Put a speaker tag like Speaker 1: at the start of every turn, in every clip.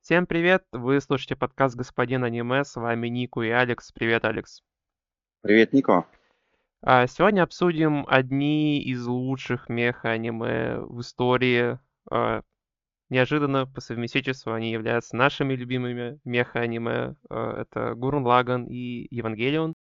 Speaker 1: Всем привет! Вы слушаете подкаст «Господин аниме», с вами Нику и Алекс. Привет, Алекс.
Speaker 2: Привет, Нико.
Speaker 1: А, Сегодня обсудим одни из лучших меха-аниме в истории. А, Неожиданно по совместительству они являются нашими любимыми меха-аниме. А, Это Гурн Лаган и Евангелион.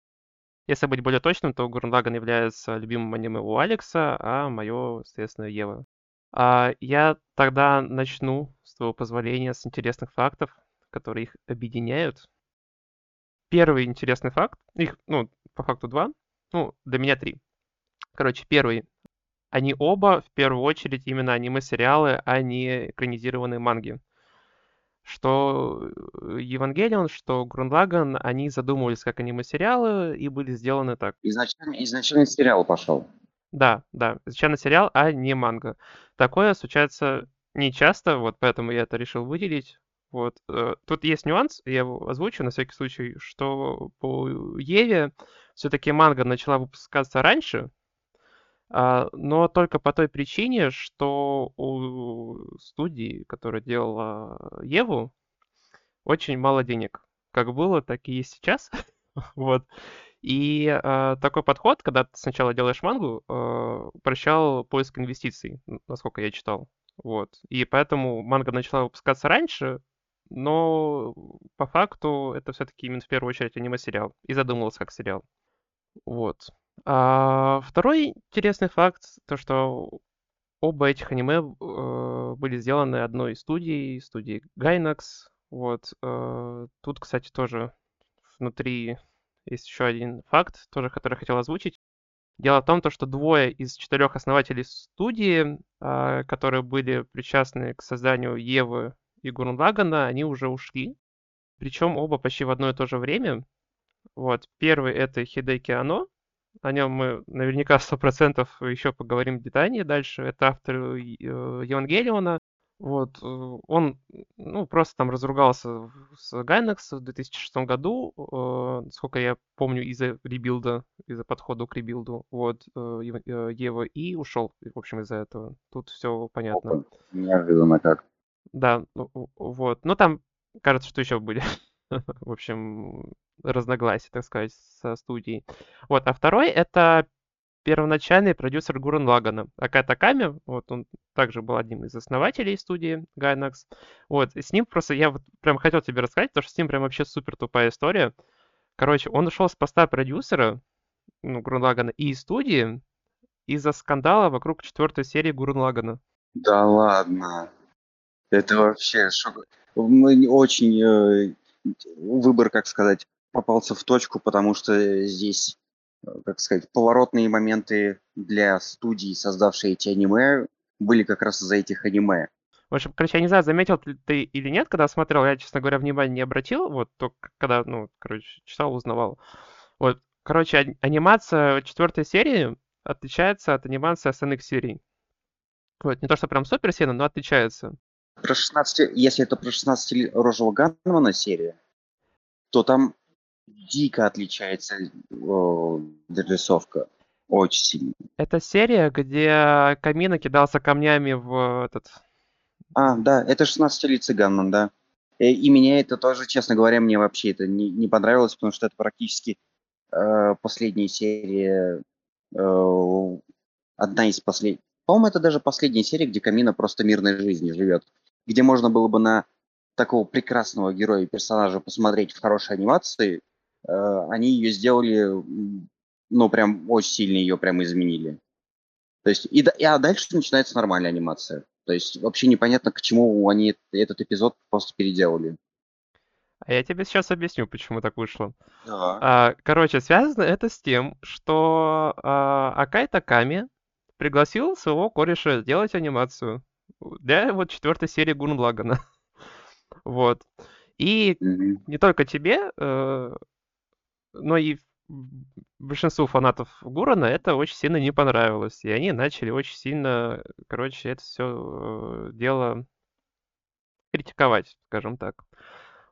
Speaker 1: Если быть более точным, то Лаган является любимым аниме у Алекса, а мое, соответственно, Ева. А, Я тогда начну, с твоего позволения, с интересных фактов, которые их объединяют. Первый интересный факт, их, ну, по факту два, ну, для меня три. Короче, первый. Они оба, в первую очередь, именно аниме-сериалы, а не экранизированные манги. Что э, Евангелион, что Грунлаган, они задумывались как аниме-сериалы и были сделаны так.
Speaker 2: Изначально, изначально сериал пошел.
Speaker 1: Да, да, изначально сериал, а не манга. Такое случается не часто, вот поэтому я это решил выделить. Вот. э, Тут есть нюанс, я его озвучу на всякий случай, что по Еве все-таки манга начала выпускаться раньше, но только по той причине, что у студии, которая делала Еву, очень мало денег. Как было, так и есть сейчас. Вот. И а, такой подход, когда ты сначала делаешь мангу, а, упрощал поиск инвестиций, насколько я читал. Вот. И поэтому манга начала выпускаться раньше, но по факту это все-таки именно в первую очередь аниме-сериал. И задумывался как сериал. Вот. А, второй интересный факт, то что оба этих аниме э, были сделаны одной студией, студией Gainax. Вот. э, Тут, кстати, тоже внутри есть еще один факт, тоже который хотел озвучить. Дело в том, то, что двое из четырех основателей студии, а, которые были причастны к созданию Евы и Гурнлагана, они уже ушли. Причем оба почти в одно и то же время. Вот. Первый это Хидеки Ано. О нем мы наверняка сто процентов еще поговорим детальнее дальше. Это автор э, Евангелиона. Вот. э, Он, ну, просто там разругался в- с Gainax в 2006 году, э, сколько я помню, из-за ребилда, из-за подхода к ребилду, вот, э, Ев- э, Ева, и ушел, в общем, из-за этого. Тут все понятно.
Speaker 2: Опа, Неожиданно как.
Speaker 1: Да, ну, в- вот. Но там, кажется, что еще были. В общем, разногласия, так сказать, со студией. Вот, а второй это первоначальный продюсер Гурен Лагана. Акай Таками, вот он также был одним из основателей студии Gainax. Вот, и с ним просто, я вот прям хотел тебе рассказать, потому что с ним прям вообще супер тупая история. Короче, он ушел с поста продюсера, ну, Гурен Лагана, и из студии из-за скандала вокруг четвертой серии Гурен Лагана.
Speaker 2: Да ладно. Это вообще шок. Мы очень э, выбор, как сказать, попался в точку, потому что здесь, э, как сказать, поворотные моменты для студий, создавшей эти аниме, были как раз из-за этих аниме.
Speaker 1: В общем, короче, я не знаю, заметил ты или нет, когда смотрел, я, честно говоря, внимания не обратил, вот только когда, ну, короче, читал, узнавал. Вот, короче, ани- анимация четвертой серии отличается от анимации остальных серий. Вот, не то, что прям супер сильно, но отличается.
Speaker 2: Про 16, если это про 16-рожего Ганмана серия, то там дико отличается э, дорисовка. Очень сильно.
Speaker 1: Это серия, где Камина кидался камнями в этот...
Speaker 2: А, да, это 16 цыганман, да. Э, И меня это тоже, честно говоря, мне вообще это не, не понравилось, потому что это практически э, последняя серия, э, одна из последних. По-моему, это даже последняя серия, где Камина просто мирной жизнью живет. Где можно было бы на такого прекрасного героя и персонажа посмотреть в хорошей анимации. Э, они ее сделали, ну, прям очень сильно ее прям изменили. То есть, и, и- а дальше начинается нормальная анимация. То есть вообще непонятно, к чему они эт- этот эпизод просто переделали.
Speaker 1: А я тебе сейчас объясню, почему так вышло.
Speaker 2: Да.
Speaker 1: А, короче, связано это с тем, что а, Акай Таками пригласил своего кореша сделать анимацию для вот четвертой серии Гурн Лагана. Вот. И не только тебе, э, но и большинству фанатов Гурана это очень сильно не понравилось. И они начали очень сильно, короче, это все дело критиковать, скажем так.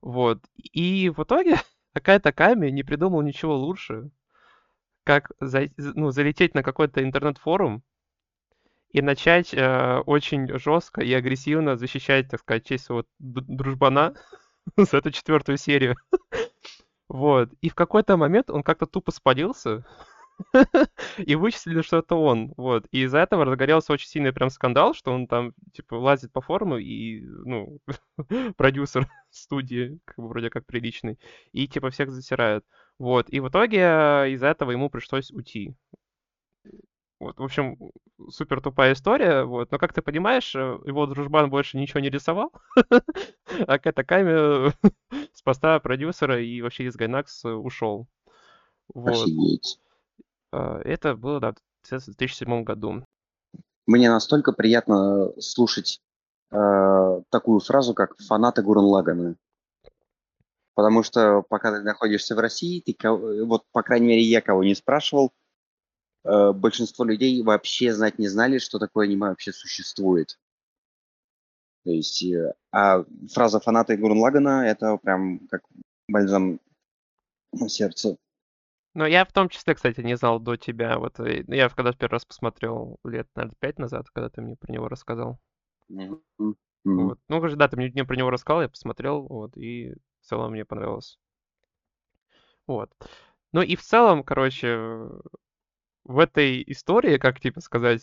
Speaker 1: Вот. И в итоге Акай Таками не придумал ничего лучше, как за, ну, залететь на какой-то интернет-форум и начать э, очень жестко и агрессивно защищать, так сказать, честь своего дружбана за эту четвертую серию. вот. И в какой-то момент он как-то тупо спалился, и вычислили, что это он, вот. И из-за этого разгорелся очень сильный прям скандал, что он там, типа, лазит по форуму и, ну, продюсер студии, как бы вроде как приличный, и, типа, всех засирает. Вот, и в итоге из-за этого ему пришлось уйти. Вот, в общем, супер тупая история, вот. Но, как ты понимаешь, э, его дружбан больше ничего не рисовал, а Кэта Ками с поста продюсера и вообще из Гайнакс ушел.
Speaker 2: Вот. Офигеть.
Speaker 1: А, это было, да, в 2007 году.
Speaker 2: Мне настолько приятно слушать э, такую фразу, как «фанаты Гурен Лагана». Потому что пока ты находишься в России, ты, вот, по крайней мере, я кого не спрашивал, э, большинство людей вообще знать не знали, что такое аниме вообще существует. То есть, э, а фраза «фанаты Гурен Лагана» — это прям как бальзам на сердце.
Speaker 1: Ну, я в том числе, кстати, не знал до тебя. Вот э, я когда первый раз посмотрел лет, наверное, пять назад, когда ты мне про него рассказал. Mm-hmm. Вот. Ну, да, ты мне, мне про него рассказал, я посмотрел, вот, и в целом мне понравилось. Вот. Ну и в целом, короче, в этой истории, как типа сказать,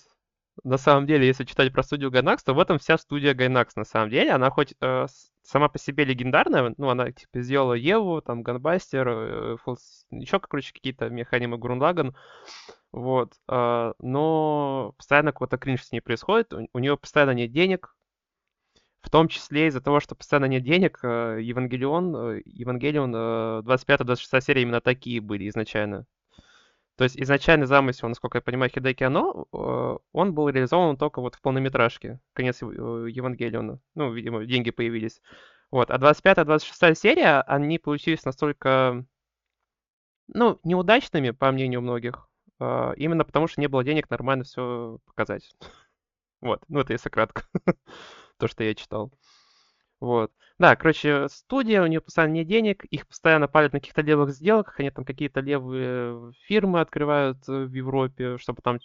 Speaker 1: на самом деле, если читать про студию Gainax, то в этом вся студия Gainax, на самом деле. Она хоть э, сама по себе легендарная, ну, она, типа, сделала Еву, там, Ганбастер, э, Фолс... еще, короче, какие-то механимы Грунлаган, вот, э, но постоянно какой-то кринж с ней происходит, у, у нее постоянно нет денег, в том числе из-за того, что постоянно нет денег, э, Евангелион, э, Евангелион 25-26 серия именно такие были изначально. То есть изначальный замысел, насколько я понимаю, Хидеки Оно, э, он был реализован только вот в полнометражке, конец э, Евангелиона. Ну, видимо, деньги появились. Вот. А 25-26 серия, они получились настолько, ну, неудачными, по мнению многих, э, именно потому что не было денег нормально все показать. Вот. Ну, это если кратко. То, что я читал. Вот. Да, короче, студия, у нее постоянно нет денег, их постоянно палят на каких-то левых сделках, они там какие-то левые фирмы открывают э, в Европе, чтобы там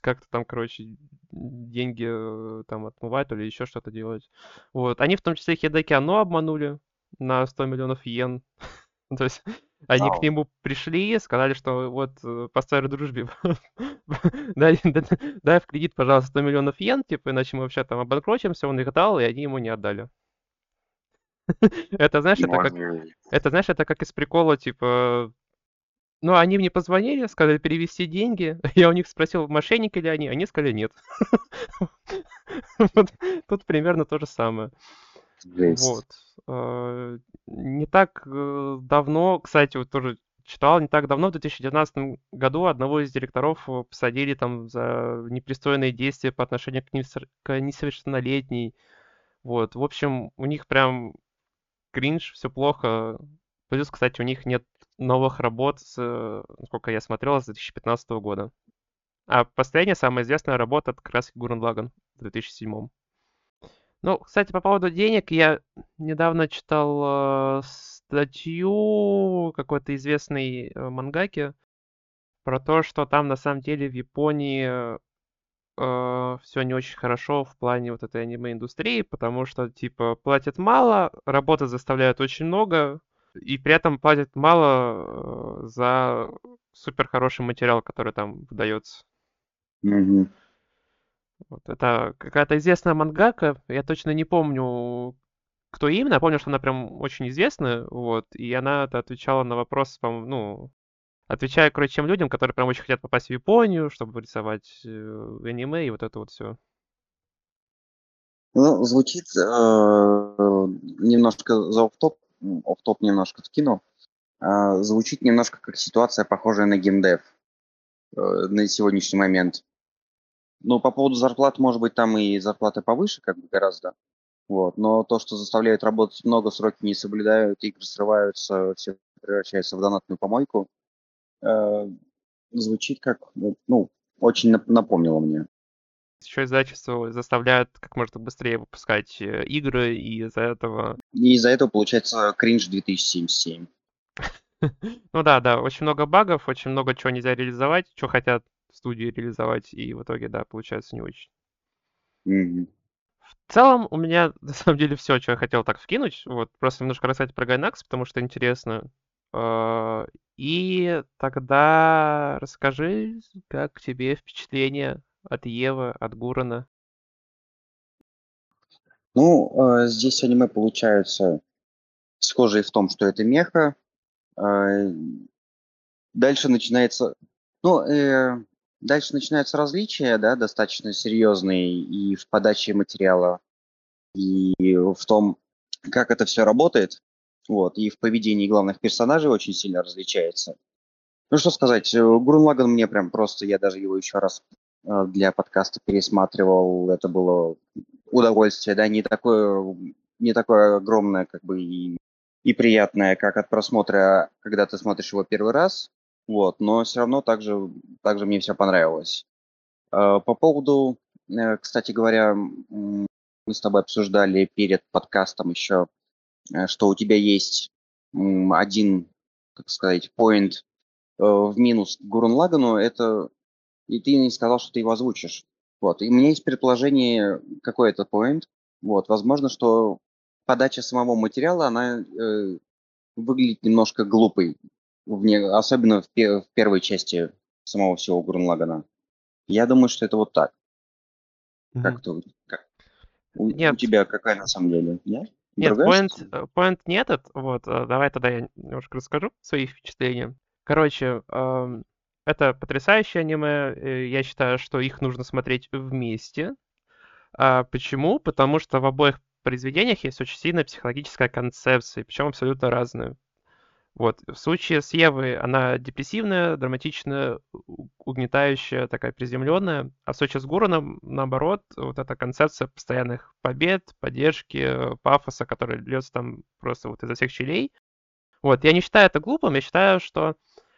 Speaker 1: как-то там, короче, деньги э, там отмывать или еще что-то делать. Вот. Они в том числе Хидеки Ано обманули на 100 миллионов йен. То есть они к нему пришли, сказали, что вот э, по старой дружбе дай, дай, дай в кредит, пожалуйста, 100 миллионов йен, типа, иначе мы вообще там обанкротимся, он их дал, и они ему не отдали. Это, знаешь, это как, это, знаешь, это как из прикола, типа, ну, они мне позвонили, сказали перевести деньги. Я у них спросил, мошенники ли они, они сказали нет. Тут примерно то же самое. Вот. А, не так э, давно, кстати, вот тоже читал, не так давно, в 2019 году одного из директоров э, посадили там за непристойные действия по отношению к несовершеннолетней. Вот, в общем, у них прям кринж, все плохо. Плюс, кстати, у них нет новых работ, с, сколько я смотрел, с 2015 года. А последняя, самая известная работа, это как раз Гурен Лаган в 2007. Ну, кстати, по поводу денег, я недавно читал э, статью какой-то известной э, мангаки про то, что там на самом деле в Японии э, все не очень хорошо в плане вот этой аниме-индустрии, потому что, типа, платят мало, работы заставляют очень много, и при этом платят мало э, за супер хороший материал, который там выдается.
Speaker 2: Mm-hmm.
Speaker 1: Вот, это какая-то известная мангака, я точно не помню, кто именно, я помню, что она прям очень известная, вот, и она отвечала на вопрос, по ну, Отвечаю, короче, тем людям, которые прям очень хотят попасть в Японию, чтобы рисовать э, аниме и вот это вот все.
Speaker 2: Ну, звучит э, немножко за офтоп, офтоп немножко скину. Э, звучит немножко как ситуация, похожая на геймдев э, на сегодняшний момент. Ну, по поводу зарплат, может быть, там и зарплаты повыше, как бы гораздо. Вот. Но то, что заставляют работать много, сроки не соблюдают, игры срываются, все превращается в донатную помойку – э, звучит как, ну, очень напомнило мне.
Speaker 1: Еще издательство заставляют как можно быстрее выпускать э, игры, и из-за этого...
Speaker 2: И из-за этого получается кринж 2077.
Speaker 1: Ну да, да, очень много багов, очень много чего нельзя реализовать, что хотят студии реализовать, и в итоге, да, получается не очень.
Speaker 2: Мгм.
Speaker 1: В целом, у меня на самом деле все, что я хотел так вкинуть. Вот, просто немножко рассказать про Gainax, потому что интересно. А, И тогда расскажи, как тебе впечатление от Евы, от Гурана.
Speaker 2: Ну, э, здесь аниме получаются схожие в том, что это меха. Э, Дальше начинается... Ну, э, дальше начинаются различия, да, достаточно серьезные и в подаче материала, и в том, как это все работает. Вот, и в поведении главных персонажей очень сильно различается. Ну, что сказать, э, Лаганн мне прям просто, я даже его еще раз э, для подкаста пересматривал, это было удовольствие, да, не такое, не такое огромное, как бы, и, и приятное, как от просмотра, когда ты смотришь его первый раз, вот, но все равно также, также мне все понравилось. Э, По поводу, кстати говоря, мы с тобой обсуждали перед подкастом еще, что у тебя есть один, как сказать, point э, в минус Гурун Лагану, это и ты не сказал, что ты его озвучишь. Вот. И у меня есть предположение, какой это point. Вот. Возможно, что подача самого материала, она э, выглядит немножко глупой, в не- особенно в, пе- в первой части самого всего Гурун Лагана. Я думаю, что это вот так. Как ты, как- у, у
Speaker 1: Нет.
Speaker 2: тебя какая на самом деле? Нет?
Speaker 1: Нет, point, э, point не этот. Вот, э, давай тогда я немножко расскажу свои впечатления. Короче, ам, это потрясающее аниме. э, Я считаю, что их нужно смотреть вместе. А почему? Потому что в обоих произведениях есть очень сильная психологическая концепция, причем абсолютно разная. Вот. В случае с Евой она депрессивная, драматичная, угнетающая, такая приземленная. А в случае с Гураном, наоборот, вот эта концепция постоянных побед, поддержки, пафоса, который льется там просто вот изо всех щелей. Вот. Я не считаю это глупым, я считаю, что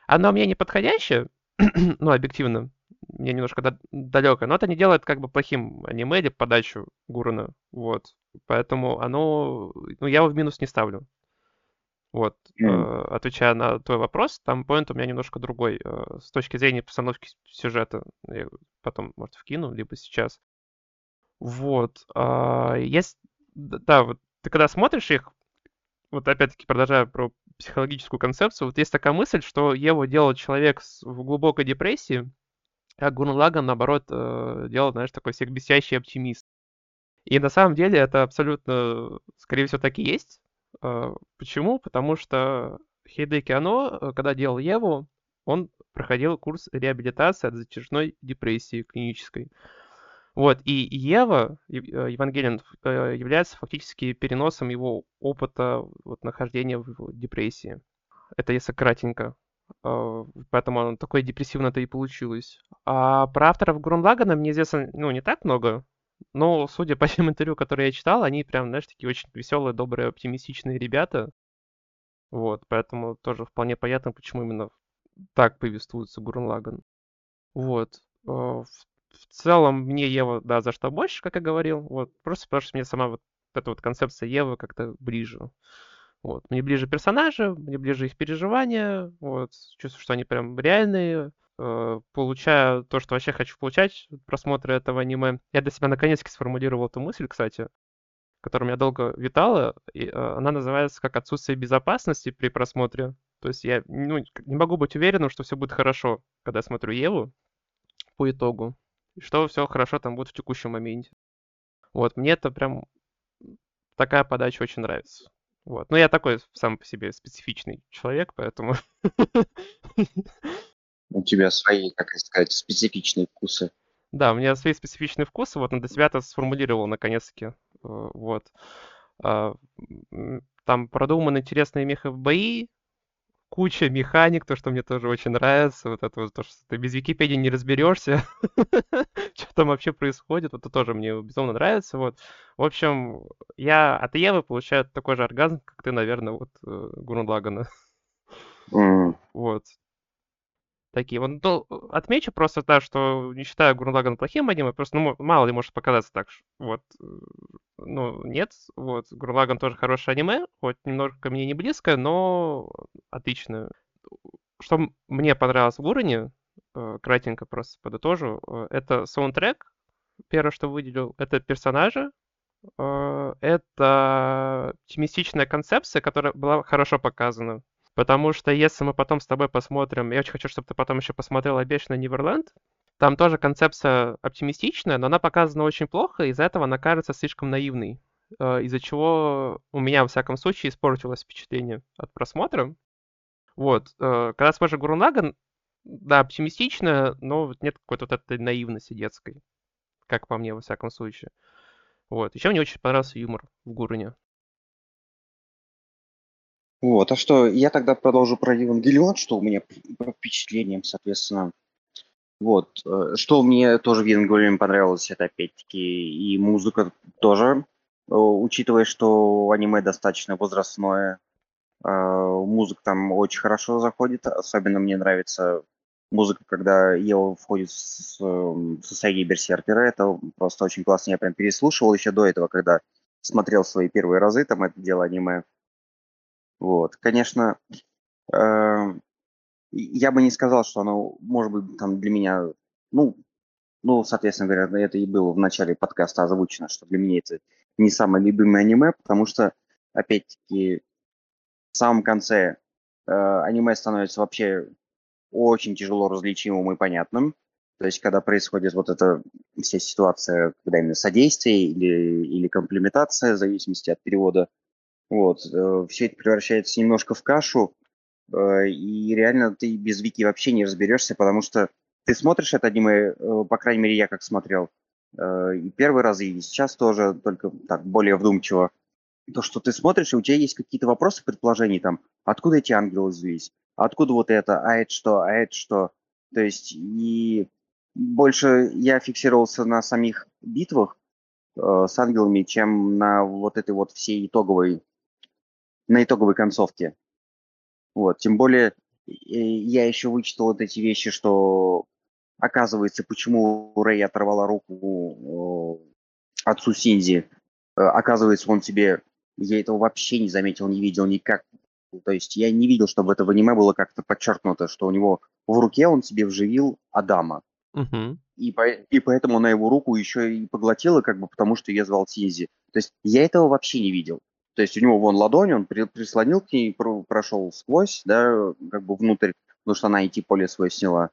Speaker 1: оно мне не подходящее, ну, объективно, мне немножко далеко, но это не делает как бы плохим аниме или подачу Гурана. Вот. Поэтому оно, ну, я его в минус не ставлю. Вот, э, отвечая на твой вопрос, там поинт у меня немножко другой. э, С точки зрения постановки сюжета, я потом, может, вкину, либо сейчас. Вот. а, Есть, да, вот ты когда смотришь их, вот опять-таки продолжая про психологическую концепцию, вот есть такая мысль, что Еву делает человек в глубокой депрессии, а Гуррен Лаганн, наоборот, э, делает, знаешь, такой всех бесящий оптимист. И на самом деле это абсолютно, скорее всего, так и есть. Э, Почему? Потому что Хейдеки Оно, э, когда делал Еву, он проходил курс реабилитации от затяжной депрессии клинической. Вот, и Ева, Ев- э, Евангелион, э, является фактически переносом его опыта вот, нахождения в депрессии. Это если кратенько. Э, Поэтому оно такое депрессивно-то и получилось. А про авторов Гуррен мне известно, ну, не так много, но, судя по тем интервью, которые я читал, они прям, знаешь, такие очень веселые, добрые, оптимистичные ребята. Вот, поэтому тоже вполне понятно, почему именно так повествуется Гуррен Лаганн. Вот. э, в целом, мне Ева, да, за что больше, как я говорил. Вот. Просто потому что мне сама вот эта вот концепция Евы как-то ближе. Вот. Мне ближе персонажи, мне ближе их переживания. Вот. Чувствую, что они прям реальные. Э, Получаю то, что вообще хочу получать от просмотра этого аниме. Я для себя наконец-таки сформулировал эту мысль, кстати, которая у меня долго витала. И, э, она называется как отсутствие безопасности при просмотре. То есть я ну, не могу быть уверенным, что все будет хорошо, когда я смотрю Еву по итогу. И что все хорошо там будет в текущем моменте. Вот, мне это прям такая подача очень нравится. Вот. Ну, я такой сам по себе специфичный человек, поэтому...
Speaker 2: У тебя свои, как сказать, специфичные вкусы.
Speaker 1: Да, у меня свои специфичные вкусы, вот, но для себя это сформулировал наконец-таки. э, Вот. А, Там продуманы интересные меха-бои, куча механик, то, что мне тоже очень нравится. Вот это вот то, что ты без Википедии не разберешься, что там вообще происходит. Вот это тоже мне безумно нравится. Вот. В общем, я от Евы получаю такой же оргазм, как ты, наверное, вот э, Гуррен Лагана. Вот. Такие. Вот, ну, отмечу просто, да, что не считаю Гуррен Лаганн плохим аниме, просто, ну, мало ли может показаться так. Вот. э, ну, нет. Вот, Гурлаган тоже хорошее аниме, хоть немножко мне не близко, но отлично. Что мне понравилось в Гурене, э, кратенько просто подытожу, э, это саундтрек, первое, что выделил, это персонажи, это оптимистичная концепция, которая была хорошо показана. Потому что если мы потом с тобой посмотрим, я очень хочу, чтобы ты потом еще посмотрел «Обещанный Неверленд», там тоже концепция оптимистичная, но она показана очень плохо, из-за этого она кажется слишком наивной, э, из-за чего у меня, во всяком случае, испортилось впечатление от просмотра. Вот. Э, когда смотришь Гурунаган, да, оптимистичная, но нет какой-то вот этой наивности детской, как по мне, во всяком случае. Вот. Еще мне очень понравился юмор в Гуруне.
Speaker 2: Вот, а что, я тогда продолжу про Евангелион, что у меня по впечатлениям, соответственно. Вот, э, что мне тоже в Евангелионе понравилось, это опять-таки и музыка тоже, э, учитывая, что аниме достаточно возрастное, э, музыка там очень хорошо заходит, особенно мне нравится музыка, когда Ева входит в эм, состояние берсеркера, это просто очень классно, я прям переслушивал еще до этого, когда смотрел свои первые разы, там это дело аниме. Вот, конечно, эм, я бы не сказал, что оно, может быть, там для меня, ну, ну, соответственно говоря, это и было в начале подкаста озвучено, что для меня это не самое любимое аниме, потому что, опять-таки, в самом конце э, аниме становится вообще очень тяжело различимым и понятным. То есть, когда происходит вот эта вся ситуация, когда именно содействие или, или комплементация, в зависимости от перевода, вот, э, все это превращается немножко в кашу, э, и реально ты без Вики вообще не разберешься, потому что ты смотришь это аниме, э, по крайней мере, я как смотрел, и первый раз, и сейчас тоже, только так, более вдумчиво, то, что ты смотришь, и у тебя есть какие-то вопросы, предположения, там, откуда эти ангелы взялись, откуда вот это, а это что, а это что. То есть и больше я фиксировался на самих битвах с ангелами, чем на вот этой вот всей итоговой, на итоговой концовке. Вот, тем более я еще вычитал вот эти вещи, что оказывается, почему Рэй оторвала руку э, отцу Синзи. Э, оказывается, он тебе, я этого вообще не заметил, не видел никак, то есть я не видел, чтобы это в аниме было как-то подчеркнуто, что у него в руке он себе вживил Адама.
Speaker 1: Угу.
Speaker 2: И, по, и поэтому на его руку еще и поглотила, как бы потому что я звал Тинзи. То есть я этого вообще не видел. То есть у него вон ладонь, он при, прислонил к ней, про, прошел сквозь, да, как бы внутрь, потому что она идти поле свое сняла.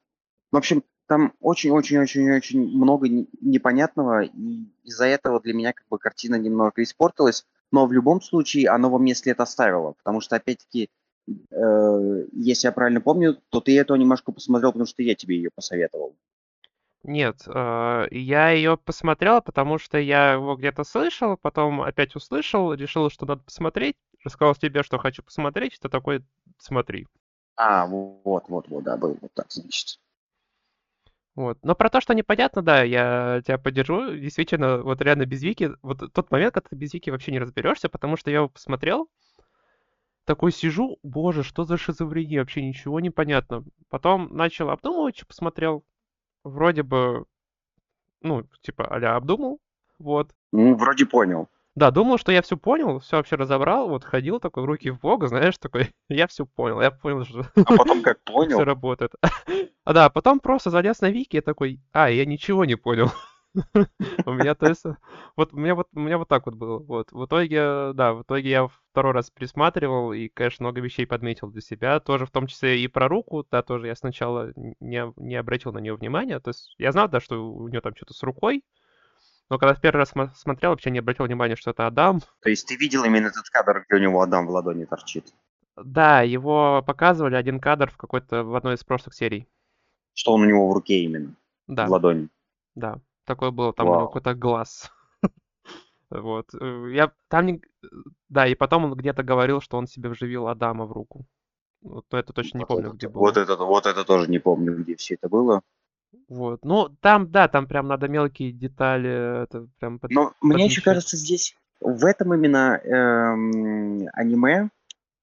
Speaker 2: В общем, там очень-очень-очень-очень много непонятного, и из-за этого для меня как бы картина немного испортилась но в любом случае оно во мне след оставило, потому что, опять-таки, э, если я правильно помню, то ты эту немножко посмотрел, потому что я тебе ее посоветовал.
Speaker 1: Нет, э, я ее посмотрел, потому что я его где-то слышал, потом опять услышал, решил, что надо посмотреть, рассказал тебе, что хочу посмотреть, ты такой, смотри.
Speaker 2: А, вот, вот, вот, да, был вот так, значит.
Speaker 1: Вот. Но про то, что непонятно, да, я тебя поддержу. Действительно, вот реально без Вики, вот тот момент, когда ты без Вики вообще не разберешься, потому что я его посмотрел, такой сижу, боже, что за шизофрения, вообще ничего не понятно. Потом начал обдумывать, что посмотрел, вроде бы, ну, типа, а обдумал, вот.
Speaker 2: Ну, вроде понял.
Speaker 1: Да, думал, что я все понял, все вообще разобрал, вот ходил такой, руки в бога, знаешь, такой, я все понял, я понял, что
Speaker 2: А потом как понял?
Speaker 1: все работает. А да, потом просто залез на Вики и такой, а, я ничего не понял. У меня, то есть, вот у меня вот у меня вот так вот было. Вот. В итоге, да, в итоге я второй раз присматривал и, конечно, много вещей подметил для себя. Тоже в том числе и про руку, да, тоже я сначала не, не обратил на нее внимания. То есть я знал, да, что у нее там что-то с рукой, но когда в первый раз смотрел, вообще не обратил внимания, что это Адам.
Speaker 2: То есть ты видел именно этот кадр, где у него Адам в ладони торчит?
Speaker 1: Да, его показывали один кадр в какой-то в одной из прошлых серий.
Speaker 2: Что он у него в руке именно?
Speaker 1: Да.
Speaker 2: В ладони.
Speaker 1: Да. Такой был, там Вау. у него какой-то глаз. Вот. Э, я там не... Да, и потом он где-то говорил, что он себе вживил Адама в руку. Вот, это точно не помню, где было.
Speaker 2: Вот это, вот это тоже не помню, где все это было.
Speaker 1: Вот. Ну, там, да, там прям надо мелкие детали. Это прям
Speaker 2: под, Но мне еще кажется, здесь в этом именно эм, аниме,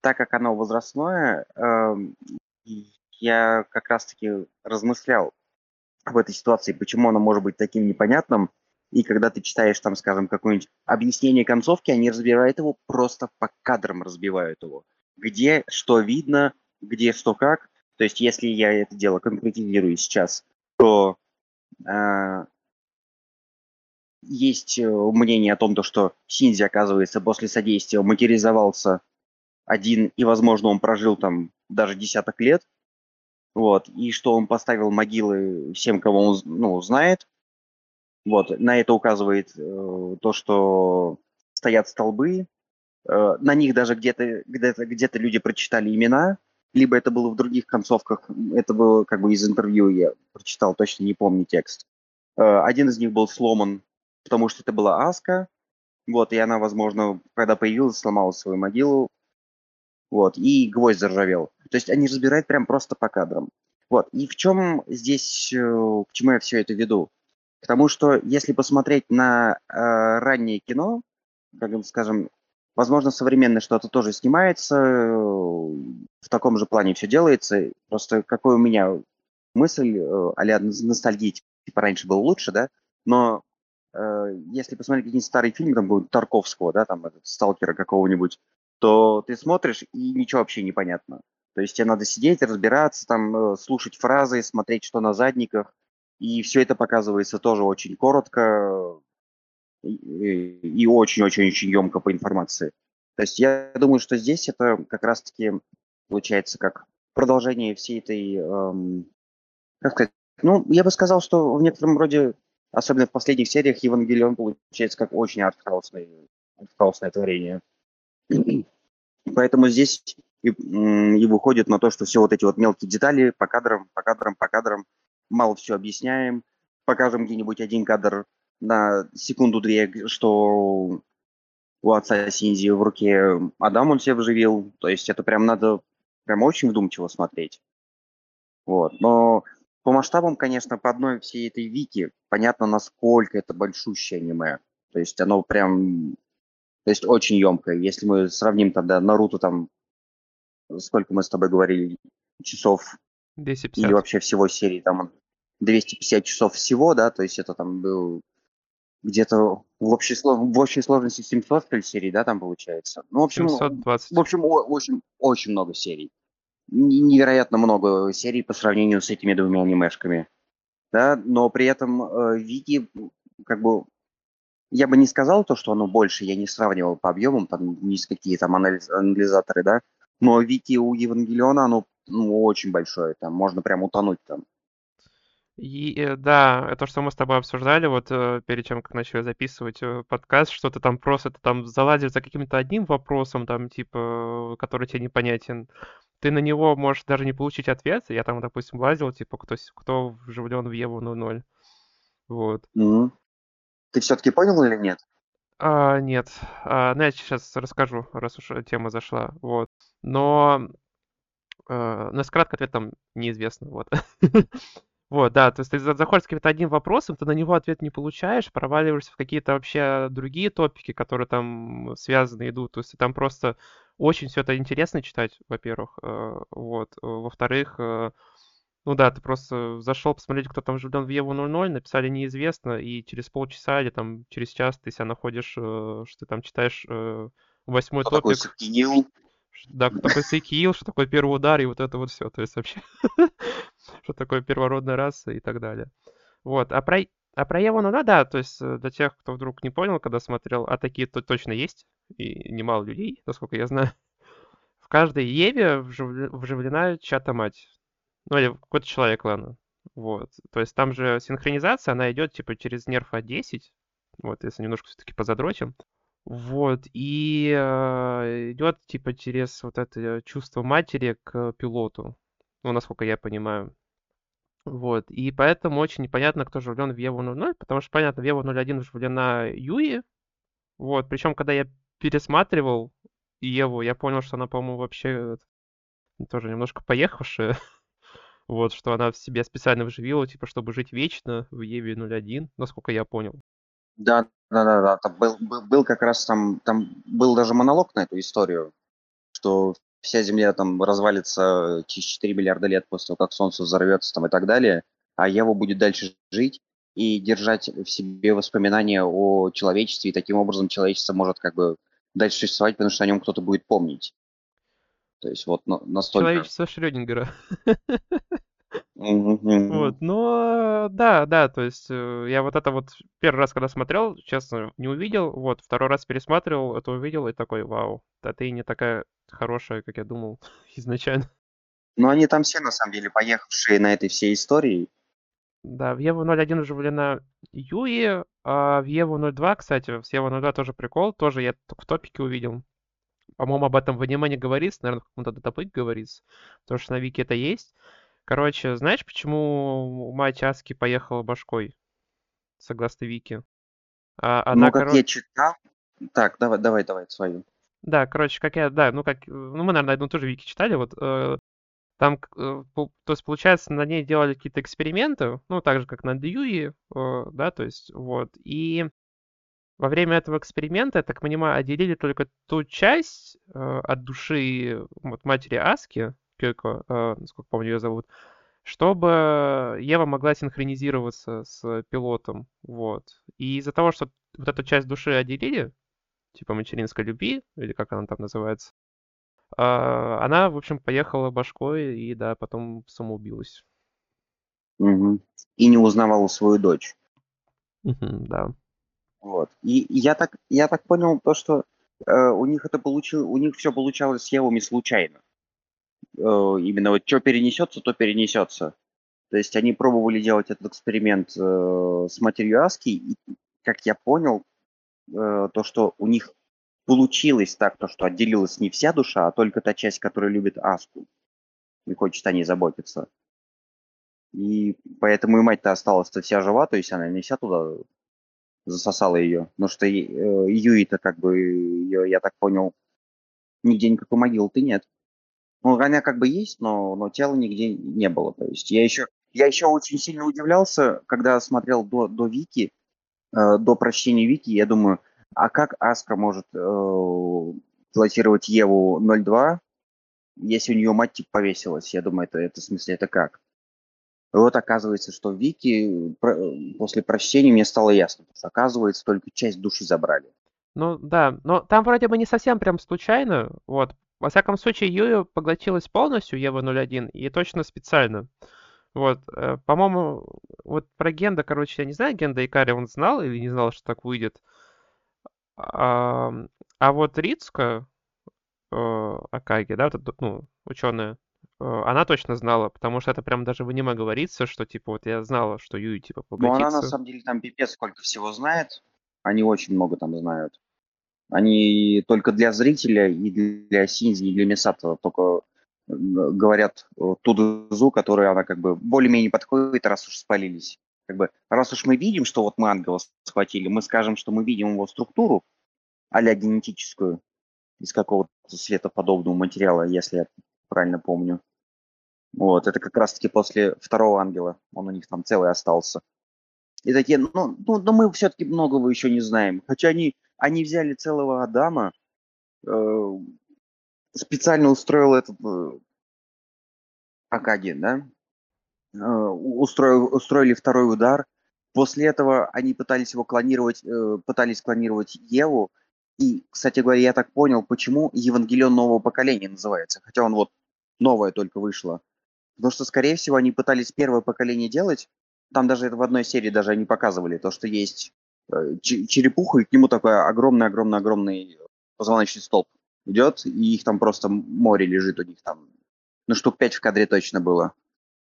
Speaker 2: так как оно возрастное, эм, я как раз-таки размышлял в этой ситуации, почему оно может быть таким непонятным. И когда ты читаешь там, скажем, какое-нибудь объяснение концовки, они разбивают его просто по кадрам разбивают его. Где что видно, где что как. То есть если я это дело конкретизирую сейчас, то э, есть мнение о том, то, что Синзи, оказывается, после содействия материализовался один, и, возможно, он прожил там даже десяток лет, вот, и что он поставил могилы всем, кого он ну, знает. Вот, на это указывает э, то, что стоят столбы, э, на них даже где-то где где люди прочитали имена, либо это было в других концовках, это было как бы из интервью, я прочитал, точно не помню текст. Э, один из них был сломан, потому что это была Аска, вот, и она, возможно, когда появилась, сломала свою могилу, вот, и гвоздь заржавел. То есть они разбирают прям просто по кадрам. Вот, и в чем здесь, э, к чему я все это веду? К тому, что если посмотреть на э, раннее кино, как скажем, возможно, современное что-то тоже снимается, э, в таком же плане все делается. Просто какой у меня мысль э, а ностальгии, типа раньше было лучше, да, но э, если посмотреть какие-нибудь старые фильмы, там, Тарковского, да, там, этот, сталкера какого-нибудь, то ты смотришь, и ничего вообще не понятно. То есть тебе надо сидеть, разбираться, там, э, слушать фразы, смотреть, что на задниках. И все это показывается тоже очень коротко и очень-очень-очень емко по информации. То есть я думаю, что здесь это как раз-таки получается как продолжение всей этой, эм, как сказать, ну, я бы сказал, что в некотором роде, особенно в последних сериях, Евангелион получается как очень артхаусное, артхаусное творение. Поэтому здесь и, и выходит на то, что все вот эти вот мелкие детали по кадрам, по кадрам, по кадрам, мало все объясняем, покажем где-нибудь один кадр на секунду-две, что у отца Синзи в руке Адам он себе вживил. То есть это прям надо прям очень вдумчиво смотреть. Вот. Но по масштабам, конечно, по одной всей этой вики понятно, насколько это большущее аниме. То есть оно прям то есть очень емкое. Если мы сравним тогда Наруто там, сколько мы с тобой говорили, часов
Speaker 1: 250.
Speaker 2: или вообще всего серии, там 250 часов всего, да, то есть это там был где-то в общей, в общей сложности 700 серий, да, там получается. Ну, в общем, 720. В общем, о, в общем, очень много серий. Невероятно много серий по сравнению с этими двумя анимешками. Да, но при этом э, Вики как бы я бы не сказал то, что оно больше, я не сравнивал по объемам, там ни с какие там анализ, анализаторы, да, но Вики у Евангелиона, оно ну, очень большое, там можно прям утонуть там.
Speaker 1: И, э, да, то, что мы с тобой обсуждали, вот э, перед тем, как начали записывать э, подкаст, что ты там просто ты там залазишь за каким-то одним вопросом, там, типа, который тебе непонятен, ты на него можешь даже не получить ответ. Я там, допустим, лазил, типа, кто, кто вживлен в Еву 0.0. Вот.
Speaker 2: Mm-hmm. Ты все-таки понял или нет?
Speaker 1: А, нет. А, ну, я сейчас расскажу, раз уж тема зашла. Вот. Но... А, ну, кратко ответ там неизвестно. Вот. Вот, да, то есть ты заходишь с каким-то одним вопросом, ты на него ответ не получаешь, проваливаешься в какие-то вообще другие топики, которые там связаны идут. То есть там просто очень все это интересно читать, во-первых. Э, вот. Во-вторых, э, ну да, ты просто зашел посмотреть, кто там влюблен в Еву 00, написали неизвестно, и через полчаса или там через час ты себя находишь, э, что ты там читаешь э, восьмой
Speaker 2: что
Speaker 1: топик.
Speaker 2: Такое
Speaker 1: да, кто такой Сейкиил, что такое первый удар, и вот это вот все. То есть вообще, что такое первородная раса и так далее. Вот, а про, а про Еву 00, да, то есть э, для тех, кто вдруг не понял, когда смотрел, а такие то точно есть, и немало людей, насколько я знаю. В каждой Еве вживлена чата-мать. Ну, или какой-то человек, ладно. Вот. То есть там же синхронизация, она идет типа через нерв А10. Вот, если немножко все-таки позадротим. Вот, и э, идет типа через вот это чувство матери к пилоту. Ну, насколько я понимаю. Вот, и поэтому очень непонятно, кто же влюблен в Еву 00, потому что, понятно, в Еву 01 влюблена Юи. Вот, причем, когда я пересматривал Еву, я понял, что она, по-моему, вообще тоже немножко поехавшая. Вот, что она в себе специально вживила, типа, чтобы жить вечно в Еве 01, насколько я понял.
Speaker 2: Да, да, да, да. Там был, был, был как раз там, там был даже монолог на эту историю, что вся Земля там развалится через 4 миллиарда лет после того, как Солнце взорвется там и так далее, а Ева будет дальше жить, и держать в себе воспоминания о человечестве, и таким образом человечество может как бы дальше существовать, потому что о нем кто-то будет помнить. То есть вот настолько...
Speaker 1: Человечество Шрёдингера. Вот, но да, да, то есть э, я вот это вот первый раз, когда смотрел, честно, не увидел, вот, второй раз пересматривал, это увидел и такой, вау, да ты не такая хорошая, как я думал изначально.
Speaker 2: Но они там все, на самом деле, поехавшие на этой всей истории.
Speaker 1: Да, в Еву 01 уже влюблена Юи, а в Еву 02, кстати, с Еву 02 тоже прикол, тоже я в топике увидел. По-моему, об этом в аниме не говорится, наверное, в каком-то датапыке говорится, потому что на Вики это есть. Короче, знаешь, почему мать Аски поехала башкой? Согласно Вики.
Speaker 2: А, она, ну, как коро... я читал... Так, давай, давай, давай, свою.
Speaker 1: Да, короче, как я, да, ну как, ну мы, наверное, одну тоже Вики читали, вот, э, там, э, то есть, получается, на ней делали какие-то эксперименты, ну, так же, как на Дьюи, э, да, то есть, вот, и во время этого эксперимента, я так понимаю, отделили только ту часть э, от души вот, матери Аски, Кёко, э, насколько помню, ее зовут, чтобы Ева могла синхронизироваться с пилотом, вот. И из-за того, что вот эту часть души отделили, типа материнской любви, или как она там называется, э, она, в общем, поехала башкой и, да, потом самоубилась.
Speaker 2: Угу. И не узнавала свою дочь.
Speaker 1: Угу, да.
Speaker 2: Вот. И я так, я так понял то, что э, у них это получилось, у них все получалось с Евами случайно. Э, именно вот что перенесется, то перенесется. То есть они пробовали делать этот эксперимент э, с матерью Аски, и, как я понял, э, то, что у них получилось так, то, что отделилась не вся душа, а только та часть, которая любит Аску и хочет о ней заботиться. И поэтому и мать-то осталась-то вся жива, то есть она не вся туда засосала ее. Потому что э, Юи-то как бы, ее, я так понял, нигде никакой могилы-то нет. Ну, она как бы есть, но, но тела нигде не было. То есть я еще, я еще очень сильно удивлялся, когда смотрел до, до Вики, э, до прочтения Вики, я думаю, а как Аска может э, пилотировать Еву 02, если у нее мать типа повесилась? Я думаю, это, это в смысле, это как? И вот оказывается, что Вики после прочтения мне стало ясно, что оказывается только часть души забрали.
Speaker 1: Ну да, но там вроде бы не совсем прям случайно, вот. Во всяком случае, Юю поглотилась полностью, Ева 01, и точно специально. Вот, э, по-моему, вот про Генда, короче, я не знаю, Генда Икари он знал или не знал, что так выйдет. А, а вот Рицка, э, Акаги, да, вот, ну, ученая, Э, она точно знала, потому что это прям даже в аниме говорится, что типа вот я знала, что Юи типа
Speaker 2: поглотится. Ну она на самом деле там пипец сколько всего знает. Они очень много там знают. Они только для зрителя и для Синзи, и для Мисата только говорят ту дозу, которую она как бы более-менее подходит, раз уж спалились. Как бы, раз уж мы видим, что вот мы ангела схватили, мы скажем, что мы видим его структуру, а генетическую, из какого-то светоподобного материала, если я правильно помню. Вот, это как раз-таки после второго ангела. Он у них там целый остался. И такие, ну, ну, но мы все-таки многого еще не знаем. Хотя они, они взяли целого Адама, э, специально устроил этот э, Акаги, да? Э, устроил, устроили второй удар. После этого они пытались его клонировать, э, пытались клонировать Еву. И, кстати говоря, я так понял, почему Евангелион нового поколения называется. Хотя он вот новое только вышло. Потому что, скорее всего, они пытались первое поколение делать. Там даже это в одной серии даже они показывали, то, что есть черепуха, и к нему такой огромный-огромный-огромный позвоночный столб идет, и их там просто море лежит у них там. Ну, штук пять в кадре точно было.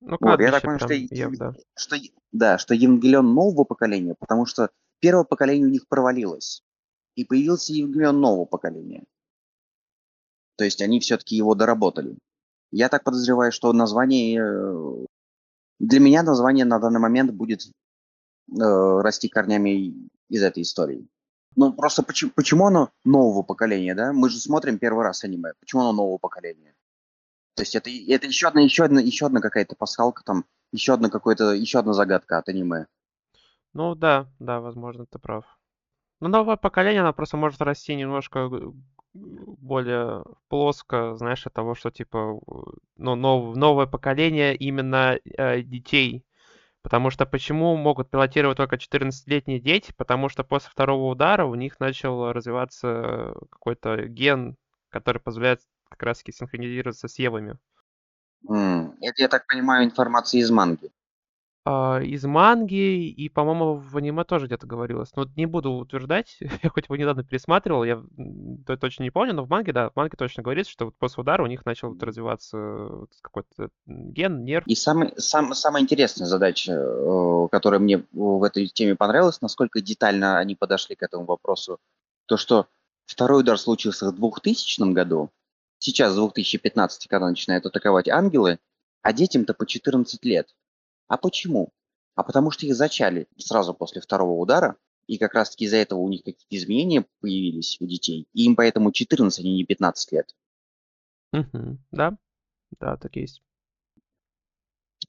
Speaker 2: Ну, вот, я так понимаю, что, ев, да. что, да, что Евангелион нового поколения, потому что первое поколение у них провалилось. И появился Евангелион нового поколения. То есть они все-таки его доработали. Я так подозреваю, что название... Э, для меня название на данный момент будет э, расти корнями из этой истории. Ну, просто почему, почему оно нового поколения, да? Мы же смотрим первый раз аниме. Почему оно нового поколения? То есть это, это еще одна, еще одна, еще одна какая-то пасхалка там, еще одна какой-то, еще одна загадка от аниме.
Speaker 1: Ну да, да, возможно, ты прав. Ну, новое поколение, оно просто может расти немножко более плоско, знаешь, от того, что типа, ну, нов, новое поколение именно э, детей. Потому что почему могут пилотировать только 14-летние дети? Потому что после второго удара у них начал развиваться какой-то ген, который позволяет как раз-таки синхронизироваться с Евами.
Speaker 2: М, Это, я так понимаю, информация из манги.
Speaker 1: А, из манги, и, по-моему, в аниме тоже где-то говорилось. Но не буду утверждать, я хоть его недавно пересматривал, я точно не помню, но в манге, да, в манге точно говорится, что вот после удара у них начал вот развиваться вот какой-то ген, нерв.
Speaker 2: И самый, сам, самая интересная задача, э, которая мне в этой теме понравилась, насколько детально они подошли к этому вопросу, то, что второй удар случился в 2000 году, сейчас, в 2015, когда начинают атаковать ангелы, а детям-то по 14 лет. А почему? А потому что их зачали сразу после второго удара, и как раз-таки из-за этого у них какие-то изменения появились у детей, и им поэтому 14, а не 15 лет.
Speaker 1: Да, да, так есть.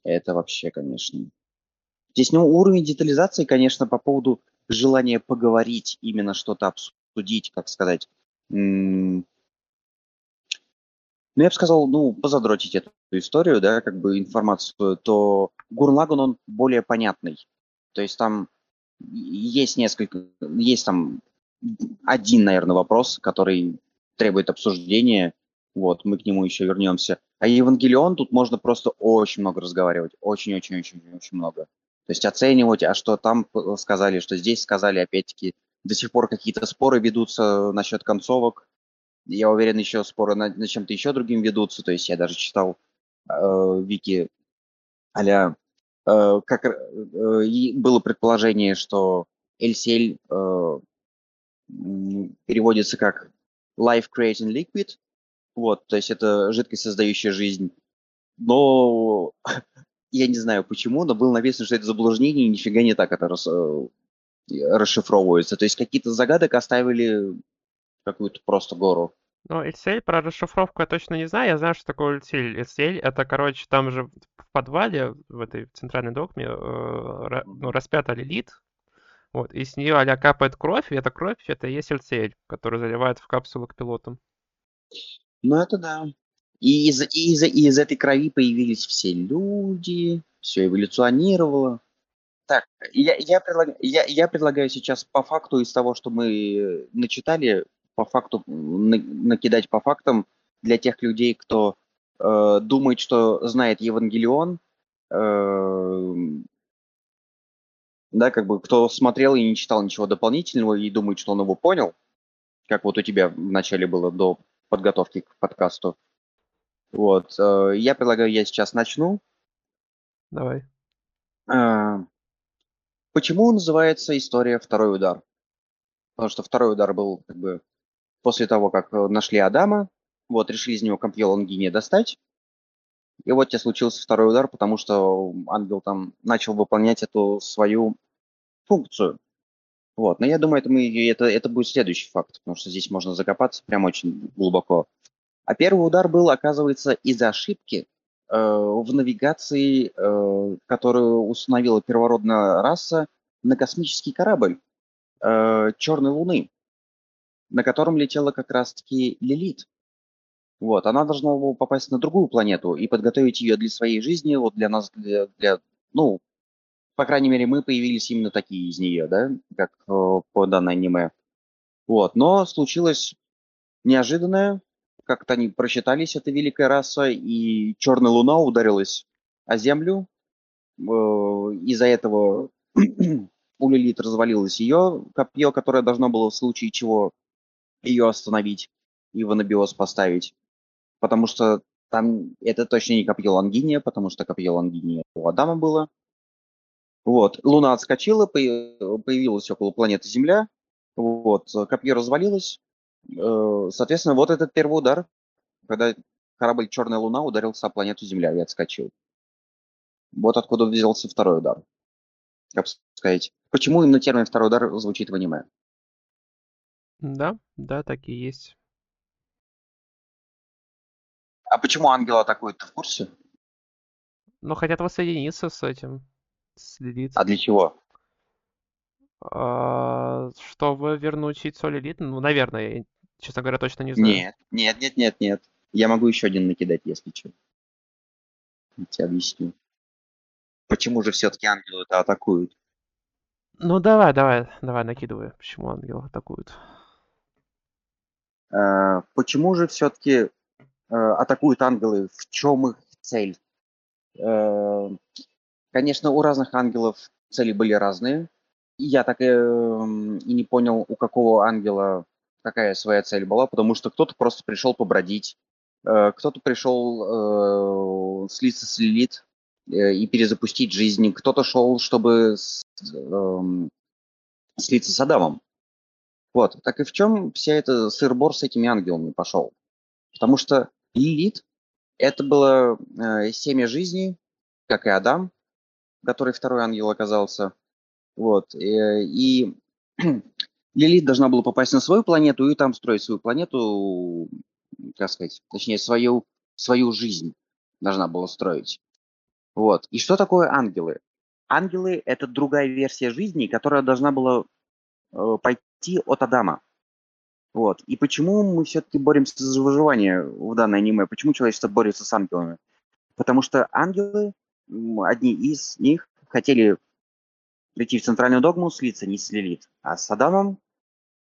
Speaker 2: Это вообще, конечно. Здесь, ну, уровень детализации, конечно, по поводу желания поговорить, именно что-то обсудить, как сказать, м, ну, я бы сказал, ну, позадротить эту историю, да, как бы информацию, то Гурлаган, он более понятный. То есть там есть несколько, есть там один, наверное, вопрос, который требует обсуждения, вот, мы к нему еще вернемся. А Евангелион, тут можно просто очень много разговаривать, очень-очень-очень-очень много. То есть оценивать, а что там сказали, что здесь сказали, опять-таки, до сих пор какие-то споры ведутся насчет концовок, я уверен, еще споры над, над чем-то еще другим ведутся. То есть я даже читал э, вики а э, как э, было предположение, что LCL э, переводится как Life Creating Liquid. Вот, то есть это жидкость, создающая жизнь. Но я не знаю почему, но было написано, что это заблуждение, и нифига не так это рас, э, расшифровывается. То есть какие-то загадок оставили какую-то просто гору.
Speaker 1: Ну, LCL про расшифровку я точно не знаю. Я знаю, что такое LCL. LCL это, короче, там же в подвале, в этой центральной догме, э, ну, распята лилит. Вот, и с нее а капает кровь, и эта кровь это и есть LCL, который заливает в капсулу к пилотам.
Speaker 2: Ну, это да. И из, и из, и из этой крови появились все люди, все эволюционировало. Так, я, я, предлаг, я, я предлагаю сейчас по факту из того, что мы начитали, по факту накидать по фактам для тех людей, кто э, думает, что знает Евангелион, э, да, как бы кто смотрел и не читал ничего дополнительного и думает, что он его понял, как вот у тебя вначале было до подготовки к подкасту. Вот, э, я предлагаю, я сейчас начну.
Speaker 1: Давай.
Speaker 2: Э, почему называется история «Второй удар»? Потому что второй удар был как бы после того, как э, нашли Адама, вот, решили из него копье Лонгиния достать. И вот тебе случился второй удар, потому что ангел там начал выполнять эту свою функцию. Вот, но я думаю, это, мы, это, это будет следующий факт, потому что здесь можно закопаться прям очень глубоко. А первый удар был, оказывается, из-за ошибки э, в навигации, э, которую установила первородная раса на космический корабль э, Черной Луны на котором летела как раз-таки Лилит. Вот, она должна была попасть на другую планету и подготовить ее для своей жизни, вот для нас, для, для ну, по крайней мере, мы появились именно такие из нее, да, как э, по данной аниме. Вот, но случилось неожиданное, как-то они просчитались, эта великая раса, и черная луна ударилась о Землю. Э, из-за этого у Лилит развалилось ее копье, которое должно было в случае чего ее остановить и в анабиоз поставить. Потому что там это точно не копье Лангиния, потому что копье Лангиния у Адама было. Вот. Луна отскочила, появилась около планеты Земля. Вот. Копье развалилось. Э, соответственно, вот этот первый удар, когда корабль Черная Луна ударился о планету Земля и отскочил. Вот откуда взялся второй удар. Как сказать. Почему именно термин второй удар звучит в аниме?
Speaker 1: Да, да, так и есть.
Speaker 2: А почему ангел атакует, ты в курсе?
Speaker 1: Ну, хотят воссоединиться с этим, с Лилит.
Speaker 2: А для чего?
Speaker 1: А, чтобы вернуть яйцо Лилит? Ну, наверное, я, честно говоря, точно не знаю.
Speaker 2: Нет, нет, нет, нет, нет. Я могу еще один накидать, если что. Я тебе объясню. Почему же все-таки ангелы-то атакуют?
Speaker 1: Ну давай, давай, давай, накидывай, почему ангелы атакуют.
Speaker 2: Э, почему же все-таки э, атакуют ангелы? В чем их цель? Э, конечно, у разных ангелов цели были разные. Я так и, не понял, у какого ангела какая своя цель была, потому что кто-то просто пришел побродить, кто-то пришел слиться с Лилит и перезапустить жизнь, кто-то шел, чтобы слиться с Адамом. Вот, так и в чем вся эта сыр-бор с этими ангелами пошел? Потому что Лилит – это было э, семя жизни, как и Адам, который второй ангел оказался. Вот, э, и Лилит должна была попасть на свою планету и там строить свою планету, как сказать, точнее, свою, свою жизнь должна была строить. Вот. И что такое ангелы? Ангелы – это другая версия жизни, которая должна была э, пойти идти от Адама. Вот. И почему мы все-таки боремся за выживание в данной аниме? Почему человечество борется с ангелами? Потому что ангелы, одни из них, хотели прийти в центральную догму, слиться не с Лилит, а с Адамом,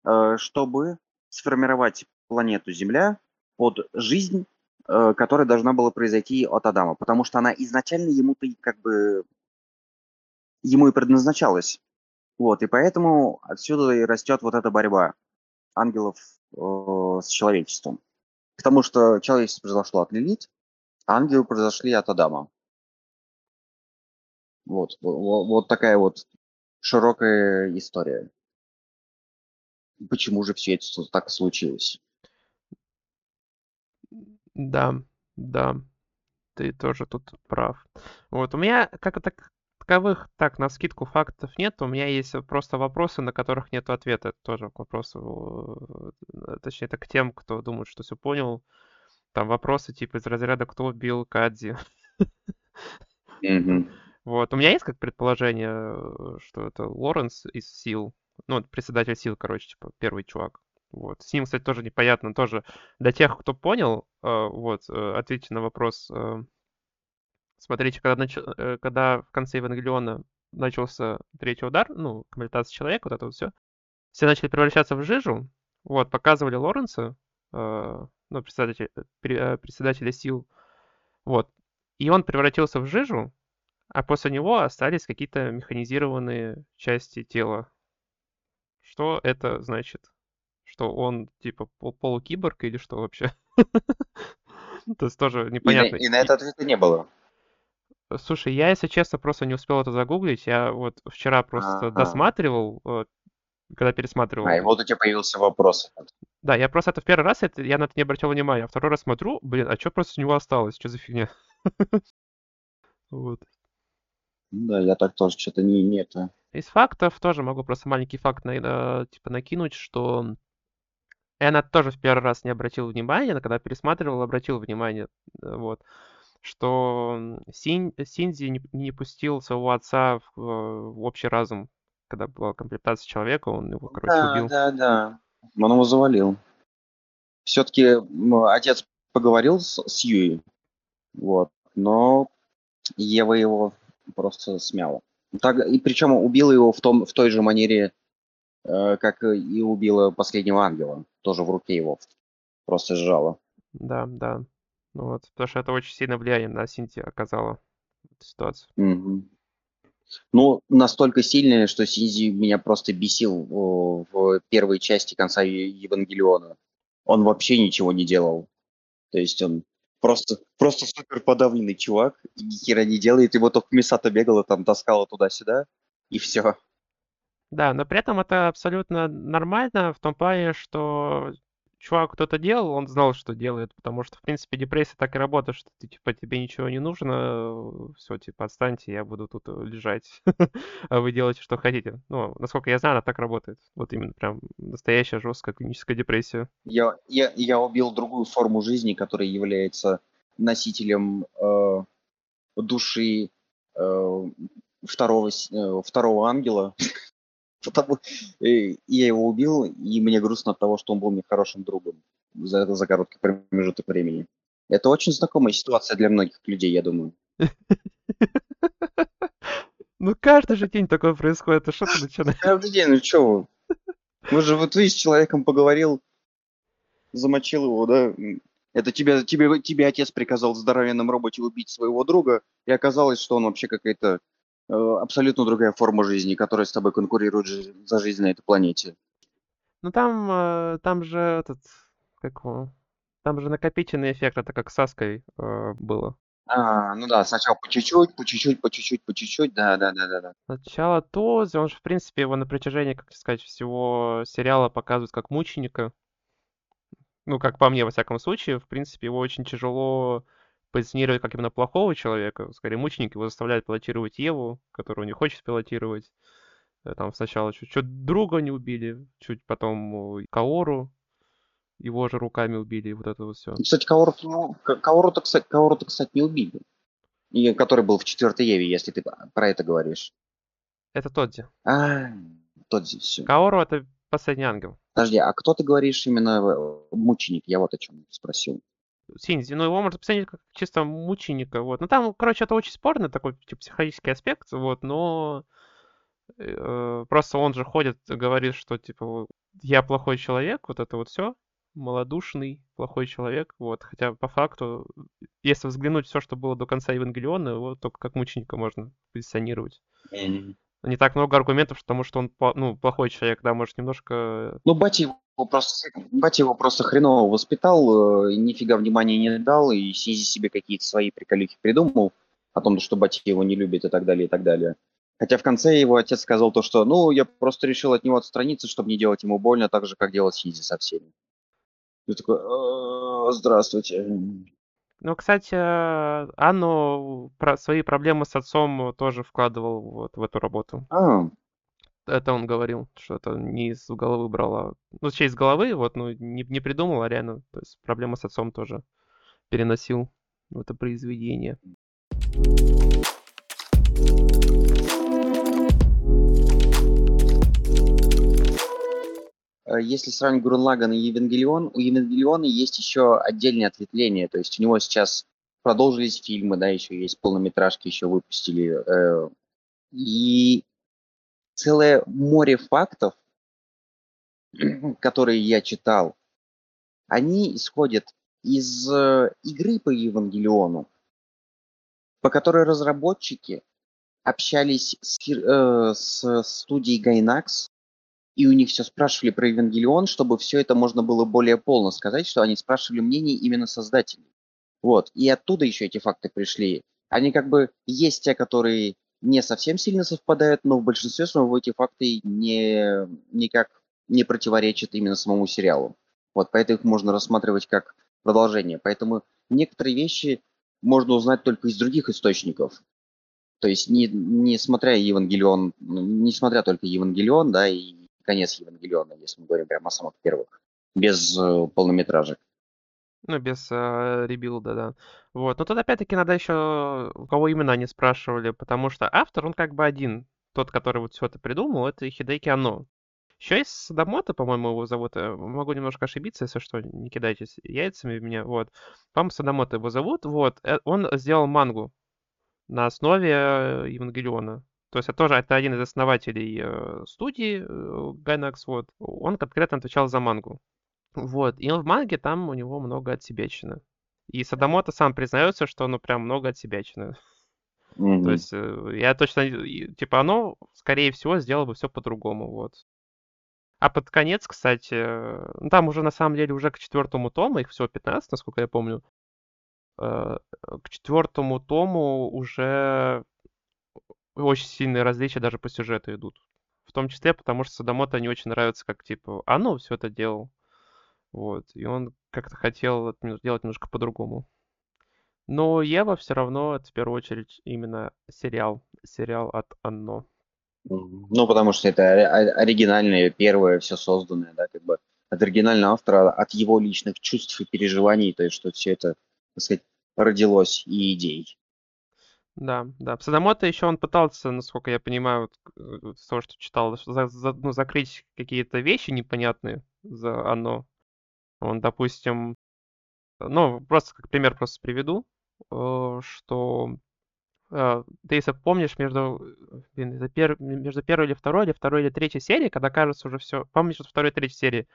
Speaker 2: э, чтобы сформировать планету Земля под жизнь, э, которая должна была произойти от Адама. Потому что она изначально ему-то как бы ему и предназначалась. Вот, и поэтому отсюда и растет вот эта борьба ангелов э, с человечеством. Потому что человечество произошло от Лилит, а ангелы произошли от Адама. Вот, вот, вот такая вот широкая история. Почему же все это так случилось?
Speaker 1: Да, да, ты тоже тут прав. Вот, у меня как так таковых, так, на скидку фактов нет. У меня есть просто вопросы, на которых нет ответа. Это тоже к вопросу, э, точнее, это к тем, кто думает, что все понял. Там вопросы типа из разряда «Кто убил Кадзи?» Вот. У меня есть как предположение, э, что это Лоренс из Сил. Ну, председатель Сил, короче, типа первый чувак. Вот. С ним, кстати, тоже непонятно. Тоже для тех, кто понял, э, вот, ответьте на вопрос, Смотрите, когда, нач... Э, когда в конце Евангелиона начался третий удар, ну, комплектация человека, вот это вот все, все начали превращаться в жижу. Вот, показывали Лоренса, э, ну, председатель, э, э, председателя сил. Вот. И он превратился в жижу, а после него остались какие-то механизированные части тела. Что это значит? Что он, типа, полукиборг или что вообще? То есть тоже непонятно.
Speaker 2: И на это ответа не было.
Speaker 1: Слушай, я, если честно, просто не успел это загуглить. Я вот вчера просто
Speaker 2: Ага.
Speaker 1: досматривал, когда пересматривал.
Speaker 2: А, и вот у тебя появился вопрос.
Speaker 1: Да, я просто это в первый раз, это, я на это не обратил внимания. А второй раз смотрю, блин, а что просто у него осталось? Что за фигня? Вот.
Speaker 2: Да, я так тоже что-то не, не это.
Speaker 1: Из фактов тоже могу просто маленький факт на, э, типа накинуть, что я на это тоже в первый раз не обратил внимания, но когда пересматривал, обратил внимание. э, Вот что Син, Синзи не, не пустил своего отца в, в общий разум, когда была комплектация человека, он его, короче,
Speaker 2: да,
Speaker 1: убил.
Speaker 2: Да, да, Он его завалил. Все-таки отец поговорил с, с Юей, вот, но Ева его просто смяла. Так, и причем убила его в, том, в той же манере, э, как и убила последнего ангела. Тоже в руке его просто сжала.
Speaker 1: Да, да. Ну вот, потому что это очень сильное влияние на Синти оказало эту ситуацию.
Speaker 2: Угу. Ну, настолько сильное, что Синзи меня просто бесил в, первой части конца Евангелиона. Он вообще ничего не делал. То есть он просто, просто супер подавленный чувак, и ни хера не делает, его только Мисата бегала, там таскала туда-сюда, и все.
Speaker 1: Да, но при этом это абсолютно нормально в том плане, что чувак кто-то делал, он знал, что делает, потому что, в принципе, депрессия так и работает, что ты, типа, тебе ничего не нужно, все, типа, отстаньте, я буду тут э, лежать, а вы делаете, что хотите. Ну, насколько я знаю, она так работает. Вот именно прям настоящая жесткая клиническая депрессия.
Speaker 2: Я, я, я убил другую форму жизни, которая является носителем э, души э, второго, э, второго ангела. Потому, и я его убил, и мне грустно от того, что он был мне хорошим другом за это за короткий промежуток времени. Это очень знакомая ситуация для многих людей, я думаю.
Speaker 1: Ну, каждый же день такое происходит, а что ты начинаешь?
Speaker 2: Каждый день, ну чё вы? Вы же, вот ты с человеком поговорил, замочил его, да? Это тебе, тебе, тебе отец приказал здоровенном роботе убить своего друга, и оказалось, что он вообще какая-то э, абсолютно другая форма жизни, которая с тобой конкурирует за жизнь на этой планете.
Speaker 1: Ну, там, э, там же этот, как его, там же накопительный эффект, это как с Саской э, было.
Speaker 2: А, ну да, сначала по чуть-чуть, по чуть-чуть, по чуть-чуть, по чуть-чуть, да, да, да, да, да.
Speaker 1: Сначала Този, он же, в принципе, его на протяжении, как сказать, всего сериала показывают как мученика. Ну, как по мне, во всяком случае, в принципе, его очень тяжело позиционировать как именно плохого человека. Скорее, мученик его заставляет пилотировать Еву, которую не хочет пилотировать. Э, Там сначала чуть-чуть друга не убили, чуть потом э, Каору его же руками убили, и вот это вот все.
Speaker 2: Кстати, Каору-то, ну, Ка- Каору-то, кстати, Каору-то, кстати, не убили. И который был в четвертой Еве, если ты про это говоришь.
Speaker 1: Это Тодзи.
Speaker 2: А, здесь все.
Speaker 1: Каору — это последний ангел.
Speaker 2: Подожди, а кто ты говоришь именно э, мученик? Я вот о чем спросил.
Speaker 1: Синзи, ну его можно посмотреть как чисто мученика, вот. Ну там, короче, это очень спорный такой типа, психологический аспект, вот, но э, просто он же ходит, говорит, что типа вот, я плохой человек, вот это вот все, малодушный, плохой человек, вот. Хотя по факту, если взглянуть все, что было до конца Евангелиона, его только как мученика можно позиционировать. Не так много аргументов, потому что он ну, плохой человек, да, может немножко
Speaker 2: Ну, батя его просто, батя его просто хреново воспитал, э, нифига внимания не дал, и Сизи себе какие-то свои приколюхи придумал о том, что батя его не любит и так далее, и так далее. Хотя в конце его отец сказал то, что, ну, я просто решил от него отстраниться, чтобы не делать ему больно, так же, как делал Сизи со всеми. Я такой, «Э, здравствуйте.
Speaker 1: Ну, кстати, э, Анну про свои проблемы с отцом тоже вкладывал вот в эту работу.
Speaker 2: А,
Speaker 1: Это он говорил, что это не из головы брал, а... Ну, точнее, из головы, вот, ну, не, не придумал, а реально, то есть проблемы с отцом тоже переносил в это произведение.
Speaker 2: э, если сравнить Гуррен Лаганн и Евангелион, у Евангелиона есть еще отдельное ответвление, то есть у него сейчас продолжились фильмы, да, еще есть полнометражки, еще выпустили, э, и целое море фактов, которые я читал, они исходят из э, игры по Евангелиону, по которой разработчики общались с, э, с студией Gainax, и у них все спрашивали про Евангелион, чтобы все это можно было более полно сказать, что они спрашивали мнение именно создателей. Вот. И оттуда еще эти факты пришли. Они как бы есть те, которые не совсем сильно совпадают, но в большинстве своем эти факты не, никак не противоречат именно самому сериалу. Вот, поэтому их можно рассматривать как продолжение. Поэтому некоторые вещи можно узнать только из других источников. То есть, не, не смотря Евангелион, ну, не смотря только Евангелион, да, и конец Евангелиона, если мы говорим прямо о самых первых, без э, полнометражек.
Speaker 1: Ну, без э, ребилда, да. Вот. Но тут опять-таки надо еще, у кого именно они спрашивали, потому что автор, он как бы один. Тот, который вот все это придумал, это Хидеки Анно. Еще есть Садамото, по-моему, его зовут. э, Могу немножко ошибиться, если что, не кидайтесь яйцами в меня. Вот. По-моему, Садамото его зовут. Вот. Э, Он сделал мангу на основе э, Евангелиона. То есть это тоже это один из основателей э, студии э, Gainax, вот. Он конкретно отвечал за мангу. Вот. И он в манге там у него много отсебячины. И Садамото сам признается, что ну прям много отсебячины.
Speaker 2: Мгм.
Speaker 1: То есть э, я точно, типа оно, скорее всего, сделало бы все по-другому, вот. А под конец, кстати, ну, там уже на самом деле уже к четвертому тому, их всего 15, насколько я помню, к четвертому тому уже очень сильные различия даже по сюжету идут. В том числе, потому что Садамото не очень нравится, как типа Оно все это делал. Вот. И он как-то хотел делать немножко по-другому. Но Ева все равно это в первую очередь именно сериал. Сериал от Анно.
Speaker 2: Ну, потому что это ори- ори- оригинальное, первое, все созданное, да, как бы от оригинального автора, от его личных чувств и переживаний, то есть что все это, так сказать, родилось и идей.
Speaker 1: Да, да. Садамото еще он пытался, насколько я понимаю, вот, э, из того, что читал, за- за- ну, закрыть какие-то вещи непонятные за Анно. Он, допустим, ну, просто как пример просто приведу, э, что э, ты если помнишь, между, блин, пер, между первой или второй, или второй или третьей серией, когда кажется уже все, помнишь, что второй и третьей серии,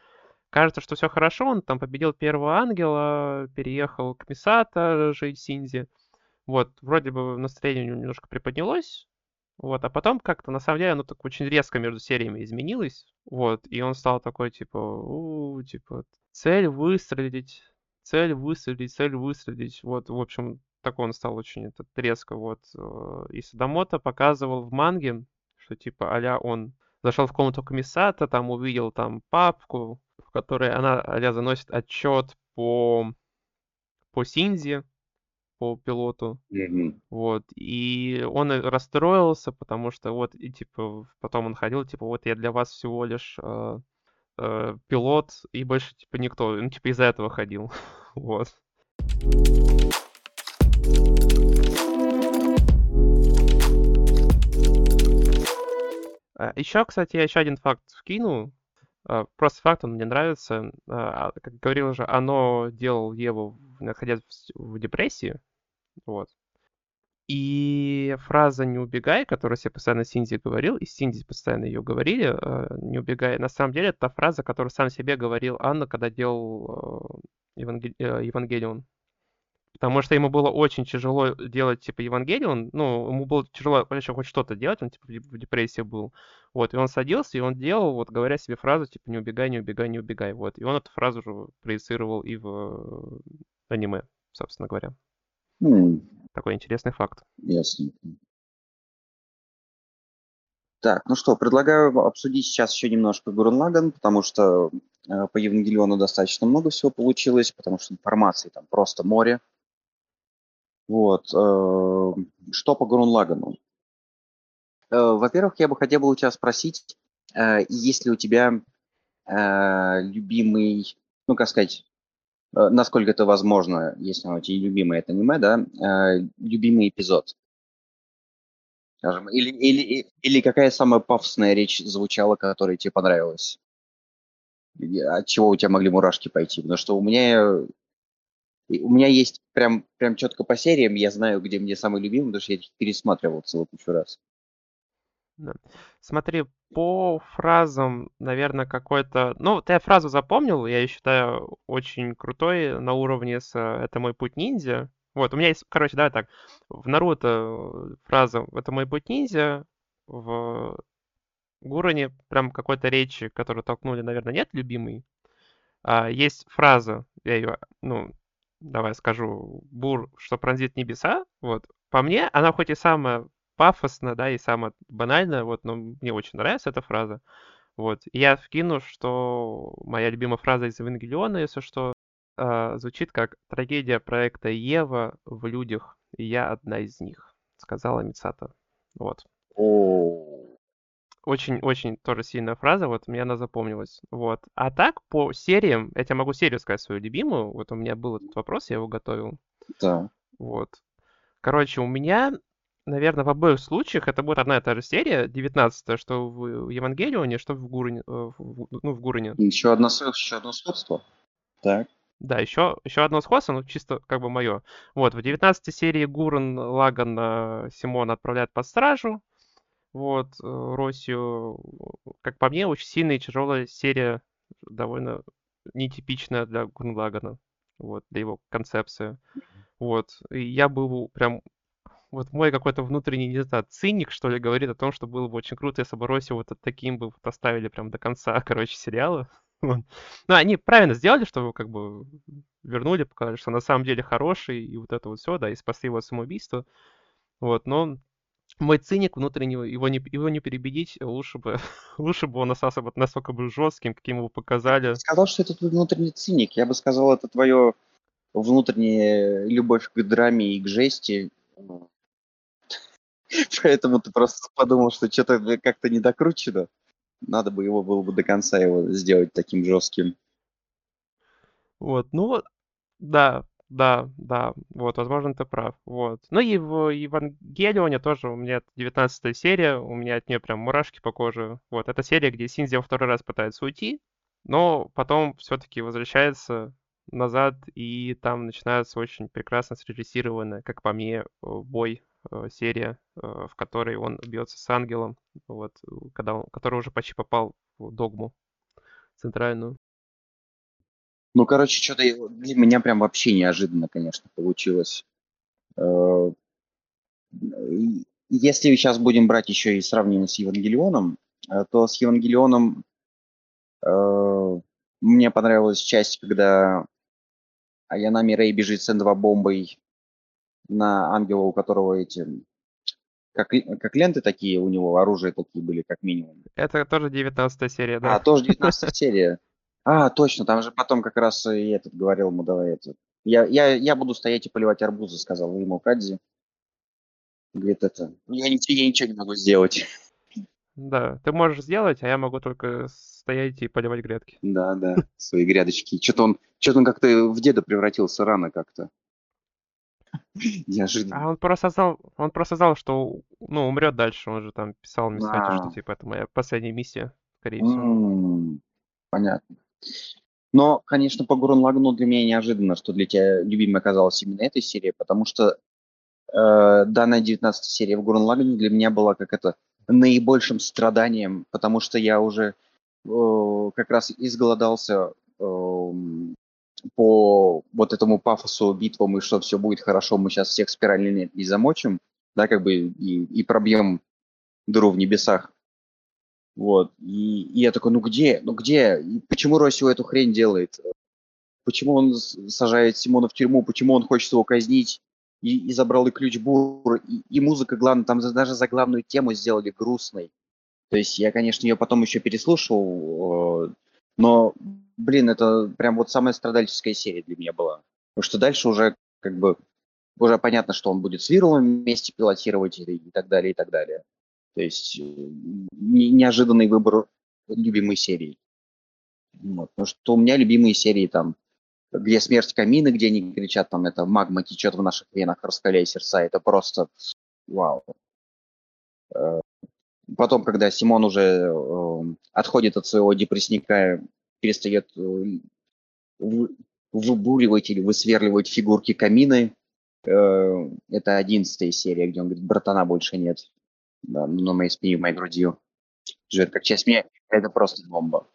Speaker 1: кажется, что все хорошо, он там победил первого ангела, переехал к Мисата, жить Синзи. Вот, вроде бы настроение немножко приподнялось, вот, а потом как-то, на самом деле, оно так очень резко между сериями изменилось, вот, и он стал такой, типа, у, типа, цель выстрелить, цель выстрелить, цель выстрелить, вот, в общем, такой он стал очень этот, резко, вот, э, и Садамото показывал в манге, что, типа, а он зашел в комнату комиссата, там увидел там папку, в которой она а заносит отчет по, по Синзи, по пилоту.
Speaker 2: Мгм.
Speaker 1: Вот. И он и расстроился, потому что вот, и типа, потом он ходил, типа, вот я для вас всего лишь э, э, пилот, и больше, типа, никто. Он, типа, из-за этого ходил. Вот. Еще, кстати, я еще один факт вкину. А, Просто факт, он мне нравится. А, а, Как говорил уже, оно делал Еву, находясь в депрессии. Вот. И фраза «не убегай», которую я постоянно Синди говорил, и Синди постоянно ее говорили, э, «не убегай», на самом деле это та фраза, которую сам себе говорил Анна, когда делал э, Евангелион. Потому что ему было очень тяжело делать, типа, Евангелион, ну, ему было тяжело вообще хоть что-то делать, он, типа, в депрессии был. Вот, и он садился, и он делал, вот, говоря себе фразу, типа, «не убегай, не убегай, не убегай», вот. И он эту фразу же проецировал и в э, аниме, собственно говоря.
Speaker 2: М,
Speaker 1: Такой интересный факт.
Speaker 2: Ясненько. Так, ну что, предлагаю обсудить сейчас еще немножко Гуррен Лаганн, потому что э, по Евангелиону достаточно много всего получилось, потому что информации там просто море. Вот. э, Что по Гуррен Лаганну? Э, Во-первых, я бы хотел бы у тебя спросить, э, есть ли у тебя любимый, ну, как сказать, насколько это возможно, если оно у тебя любимое это аниме, да, любимый эпизод, скажем, или, или, или какая самая пафосная речь звучала, которая тебе понравилась? От чего у тебя могли мурашки пойти? Потому что у меня, и у меня есть прям, прям четко по сериям, я знаю, где мне самый любимый, потому что я их пересматривал целую кучу раз.
Speaker 1: Да. Смотри, по фразам, наверное, какой-то... Ну, ты фразу запомнил, я ее считаю очень крутой на уровне с э, «Это мой путь ниндзя». Вот, у меня есть, короче, да, так, в Наруто фраза «Это мой путь ниндзя», в Гуране прям какой-то речи, которую толкнули, наверное, нет любимый. А, есть фраза, я ее, ну, давай скажу, «Бур, что пронзит небеса». Вот, по мне, она хоть и самая пафосно, да, и самое банальное, вот, но мне очень нравится эта фраза. Вот, и я вкину, что моя любимая фраза из Евангелиона, если что, а, звучит как «Трагедия проекта Ева в людях, и я одна из них», сказала Мицата. Вот.
Speaker 2: О,
Speaker 1: Очень-очень тоже сильная фраза, вот мне она запомнилась. Вот. А так, по сериям, я тебе могу серию сказать свою любимую. Вот у меня был этот вопрос, я его готовил.
Speaker 2: да.
Speaker 1: Вот. Короче, у меня, наверное, в обоих случаях это будет одна и та же серия, 19 что в Евангелионе, что в Гурине, э, в- ну, в Гурине.
Speaker 2: Еще одно, еще одно сходство. Так.
Speaker 1: Да, еще, еще одно сходство, ну, чисто как бы мое. Вот, в 19 серии Гурен Лаган э, Симона отправляет под стражу. Вот, э, Россию, как по мне, очень сильная и тяжелая серия, довольно нетипичная для Гурен Лагана. Вот, для его концепции. Вот, и я был прям вот мой какой-то внутренний, не знаю, циник, что ли, говорит о том, что было бы очень круто, если бы Росси вот таким бы вот оставили прям до конца, короче, сериала. Ну, они правильно сделали, что как бы вернули, показали, что на самом деле хороший, и вот это вот все, да, и спасли его от самоубийства. Вот, но мой циник внутреннего, его не, его не перебедить, лучше бы, лучше бы он остался вот настолько бы жестким, каким его показали.
Speaker 2: Сказал, что это твой внутренний циник. Я бы сказал, это твое внутренняя любовь к драме и к жести. Поэтому ты просто подумал, что что-то как-то не докручено. Надо бы его было бы до конца его сделать таким жестким.
Speaker 1: Вот, ну, вот, да, да, да, вот, возможно, ты прав, вот. Ну и в Евангелионе тоже у меня 19 серия, у меня от нее прям мурашки по коже. Вот, это серия, где Синзи во второй раз пытается уйти, но потом все-таки возвращается назад, и там начинается очень прекрасно срежиссированный, как по мне, э, бой э, серия, э, в которой он бьется с ангелом, вот, когда он, который уже почти попал в догму центральную.
Speaker 2: Ну, короче, что-то для меня прям вообще неожиданно, конечно, получилось. Э, если сейчас будем брать еще и сравнивать с Евангелионом, э, то с Евангелионом э, мне понравилась часть, когда Аянами Рэй бежит с N2 бомбой на ангела, у которого эти как, как ленты такие, у него оружие такие были, как минимум.
Speaker 1: Это тоже 19 серия, да?
Speaker 2: А, тоже 19 серия. А, точно, там же потом как раз и этот говорил ему, давай это. Я, я, я буду стоять и поливать арбузы, сказал ему Кадзи. Говорит, это, я, ничего, я ничего не могу сделать.
Speaker 1: Да, ты можешь сделать, а я могу только стоять и поливать грядки.
Speaker 2: Да, да, свои грядочки. Что-то он, что-то он как-то в деда превратился рано как-то.
Speaker 1: Неожиданно. А он просто знал, он просто знал, что ну, умрет дальше. Он же там писал Мисхате, что типа это моя последняя миссия, скорее всего.
Speaker 2: Понятно. Но, конечно, по Гурен Лагну для меня неожиданно, что для тебя любимой оказалась именно эта серия, потому что э, данная 19 серия в Гурен Лагне для меня была как это наибольшим страданием, потому что я уже э, как раз изголодался э, по вот этому пафосу битвам и что все будет хорошо, мы сейчас всех спирально и замочим, да, как бы и, и пробьем дыру в небесах. Вот. И, и я такой, ну где? Ну где? И почему Росио эту хрень делает? Почему он сажает Симона в тюрьму? Почему он хочет его казнить? И, и забрал и ключ бур, и, и музыка, главное, там даже за главную тему сделали грустной. То есть я, конечно, ее потом еще переслушал, но, блин, это прям вот самая страдальческая серия для меня была. Потому что дальше уже как бы уже понятно, что он будет с Вирлом вместе пилотировать и, и так далее, и так далее. То есть э, неожиданный выбор любимой серии. Вот. Потому что у меня любимые серии там, где смерть камины, где они кричат, там это магма течет в наших венах, раскаляя сердца, это просто вау. Э, потом, когда Симон уже э, отходит от своего депрессника, перестает выбуривать или высверливать фигурки камины, это одиннадцатая серия, где он говорит, братана больше нет да, на моей спине, моей груди. Живет как часть меня. Это просто бомба.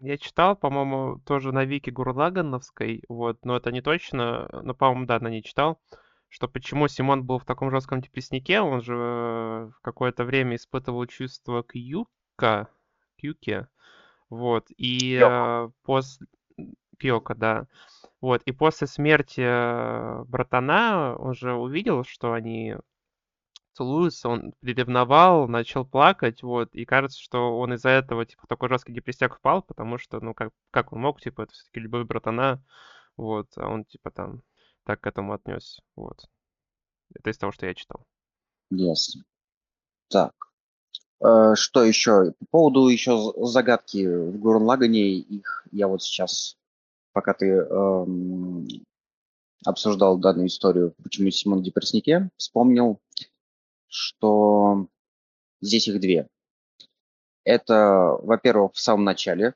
Speaker 1: Я читал, по-моему, тоже на Вики Гурлагановской, вот, но это не точно, но, по-моему, да, на ней читал, что почему Симон был в таком жестком депресснике, он же э, в какое-то время испытывал чувство к Юка, к Юке, вот, и э, после... Кьока, да. Вот, и после смерти э, братана он же увидел, что они целуются, он приревновал, начал плакать, вот, и кажется, что он из-за этого, типа, такой жесткий депрессияк впал, потому что, ну, как, как он мог, типа, это все-таки любовь братана, вот, а он, типа, там, так к этому отнес, вот. Это из того, что я читал.
Speaker 2: Ясно. Так. Э, что еще? По поводу еще загадки в Гурнлагане, их я вот сейчас, пока ты эм, обсуждал данную историю, почему Симон в депресснике, вспомнил что здесь их две. Это, во-первых, в самом начале,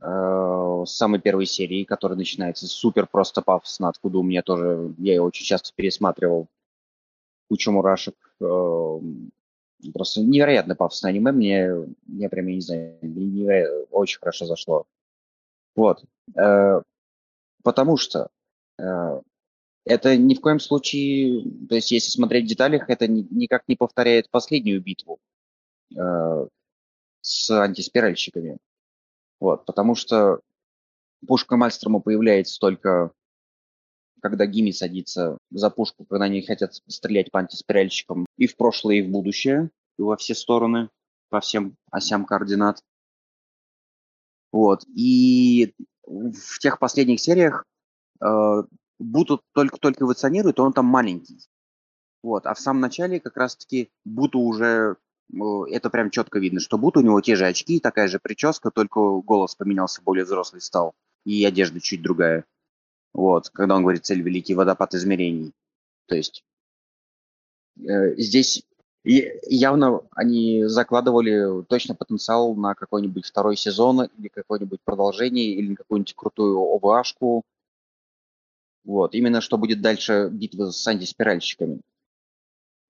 Speaker 2: э, самой первой серии, которая начинается супер просто пафосно, откуда у меня тоже, я ее очень часто пересматривал, кучу мурашек. Э, просто невероятно пафосное аниме, мне, мне прям, я не знаю, невероятно, очень хорошо зашло. Вот. Э, потому что э, это ни в коем случае, то есть если смотреть в деталях, это ни, никак не повторяет последнюю битву э, с антиспиральщиками. Вот, потому что пушка Мальстрома появляется только когда Гими садится за пушку, когда они хотят стрелять по антиспиральщикам и в прошлое, и в будущее, и во все стороны, по всем осям координат. Вот. И в тех последних сериях э, Буту только-только эволюционирует, он там маленький. Вот. А в самом начале как раз-таки Буту уже это прям четко видно, что Бут у него те же очки, такая же прическа, только голос поменялся, более взрослый стал, и одежда чуть другая. Вот, когда он говорит цель великий водопад измерений. То есть э, здесь явно они закладывали точно потенциал на какой-нибудь второй сезон или какое-нибудь продолжение или на какую-нибудь крутую ОВАшку, вот, именно что будет дальше битва с антиспиральщиками.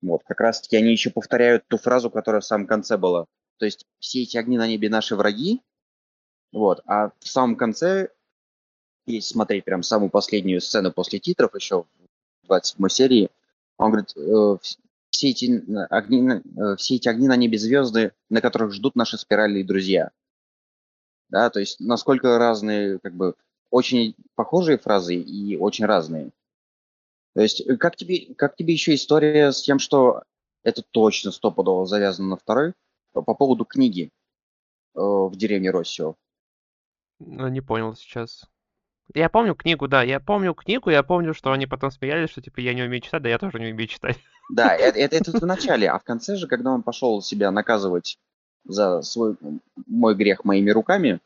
Speaker 2: Вот, как раз-таки они еще повторяют ту фразу, которая в самом конце была. То есть все эти огни на небе наши враги, вот, а в самом конце, если смотреть прям самую последнюю сцену после титров, еще в 27 серии, он говорит, э, все эти огни, э, все эти огни на небе звезды, на которых ждут наши спиральные друзья. Да, то есть насколько разные, как бы, очень похожие фразы и очень разные. То есть э, как тебе, как тебе еще история с тем, что это точно стопудово завязано на второй, по, по поводу книги э, в деревне Россио?
Speaker 1: Ну, не понял сейчас. Я помню книгу, да, я помню книгу, я помню, что они потом смеялись, что типа я не умею читать, да я тоже не умею читать.
Speaker 2: Да, это, это, это в начале, а в конце же, когда он пошел себя наказывать за свой мой грех моими руками,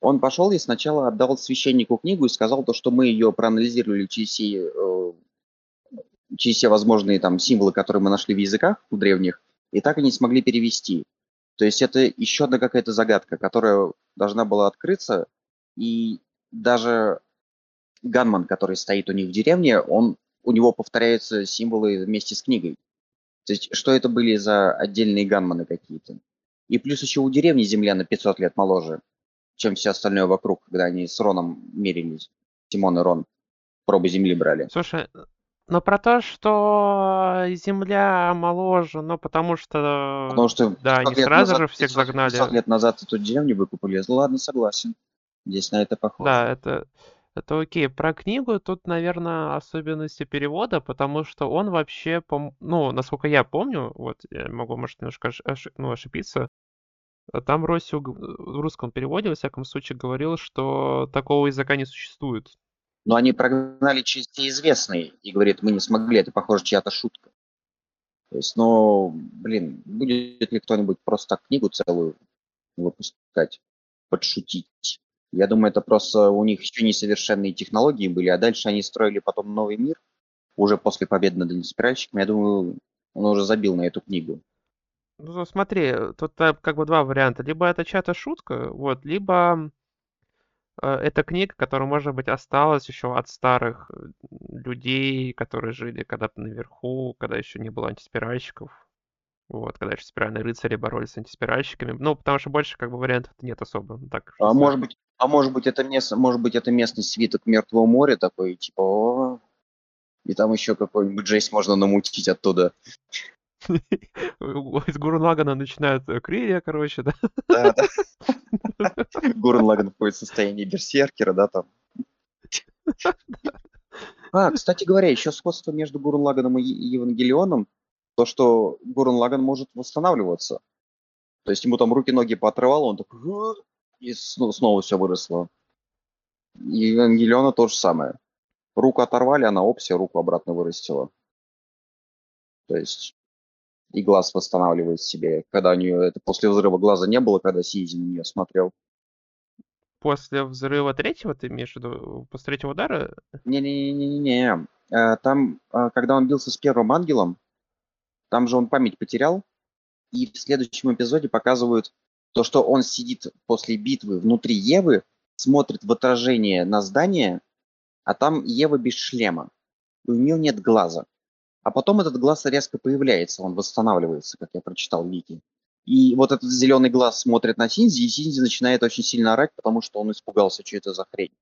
Speaker 2: он пошел и сначала отдал священнику книгу и сказал то, что мы ее проанализировали через все, э, через все возможные там символы, которые мы нашли в языках у древних, и так и не смогли перевести. То есть это еще одна какая-то загадка, которая должна была открыться, и даже Ганман, который стоит у них в деревне, он, у него повторяются символы вместе с книгой. То есть что это были за отдельные ганманы какие-то. И плюс еще у деревни земля на 500 лет моложе, чем все остальное вокруг, когда они с Роном мерились. Тимон и Рон пробы земли брали.
Speaker 1: Слушай, но про то, что Земля моложе, ну потому что...
Speaker 2: Потому что
Speaker 1: да, не сразу назад, же всех 500, загнали.
Speaker 2: 500 лет назад эту деревню выкупали. Ладно, согласен. Здесь на это похоже.
Speaker 1: Да, это, это окей. Про книгу тут, наверное, особенности перевода, потому что он вообще, пом... ну, насколько я помню, вот, я могу, может, немножко ошиб... ну, ошибиться, там Россию в русском переводе, во всяком случае, говорил, что такого языка не существует.
Speaker 2: Но они прогнали через все известные и говорит, мы не смогли, это, похоже, чья-то шутка. То есть, ну, блин, будет ли кто-нибудь просто так книгу целую выпускать, подшутить? Я думаю, это просто у них еще несовершенные технологии были, а дальше они строили потом новый мир, уже после победы над инспиральщиком. Я думаю, он уже забил на эту книгу.
Speaker 1: Ну, смотри, тут э, как бы два варианта. Либо это чья-то шутка, вот, либо э, это книга, которая, может быть, осталась еще от старых э, людей, которые жили когда-то наверху, когда еще не было антиспиральщиков. Вот, когда еще спиральные рыцари боролись с антиспиральщиками. Ну, потому что больше как бы вариантов нет особо. Ну, так,
Speaker 2: а может быть, а может быть это место, может быть это местный свиток Мертвого моря такой, типа, о, и там еще какой-нибудь жесть можно намутить оттуда.
Speaker 1: Из Гурун Лагана начинают э, крылья, короче, да?
Speaker 2: Да, да. Лаган входит в состояние берсеркера, да, там. А, кстати говоря, еще сходство между Гурун Лаганом и Евангелионом то, что Гурен Лаган может восстанавливаться. То есть ему там руки-ноги поотрывало, он такой, и снова все выросло. И Ангелиона то же самое. Руку оторвали, она опси, руку обратно вырастила. То есть и глаз восстанавливает себе. Когда у нее это после взрыва глаза не было, когда Сизи на нее смотрел.
Speaker 1: После взрыва третьего, ты имеешь в виду, после третьего удара?
Speaker 2: Не-не-не-не-не. Э, там, э, когда он бился с первым ангелом, там же он память потерял, и в следующем эпизоде показывают то, что он сидит после битвы внутри Евы, смотрит в отражение на здание, а там Ева без шлема. И у нее нет глаза. А потом этот глаз резко появляется, он восстанавливается, как я прочитал Вики. И вот этот зеленый глаз смотрит на Синзи, и Синзи начинает очень сильно орать, потому что он испугался, что это за хрень.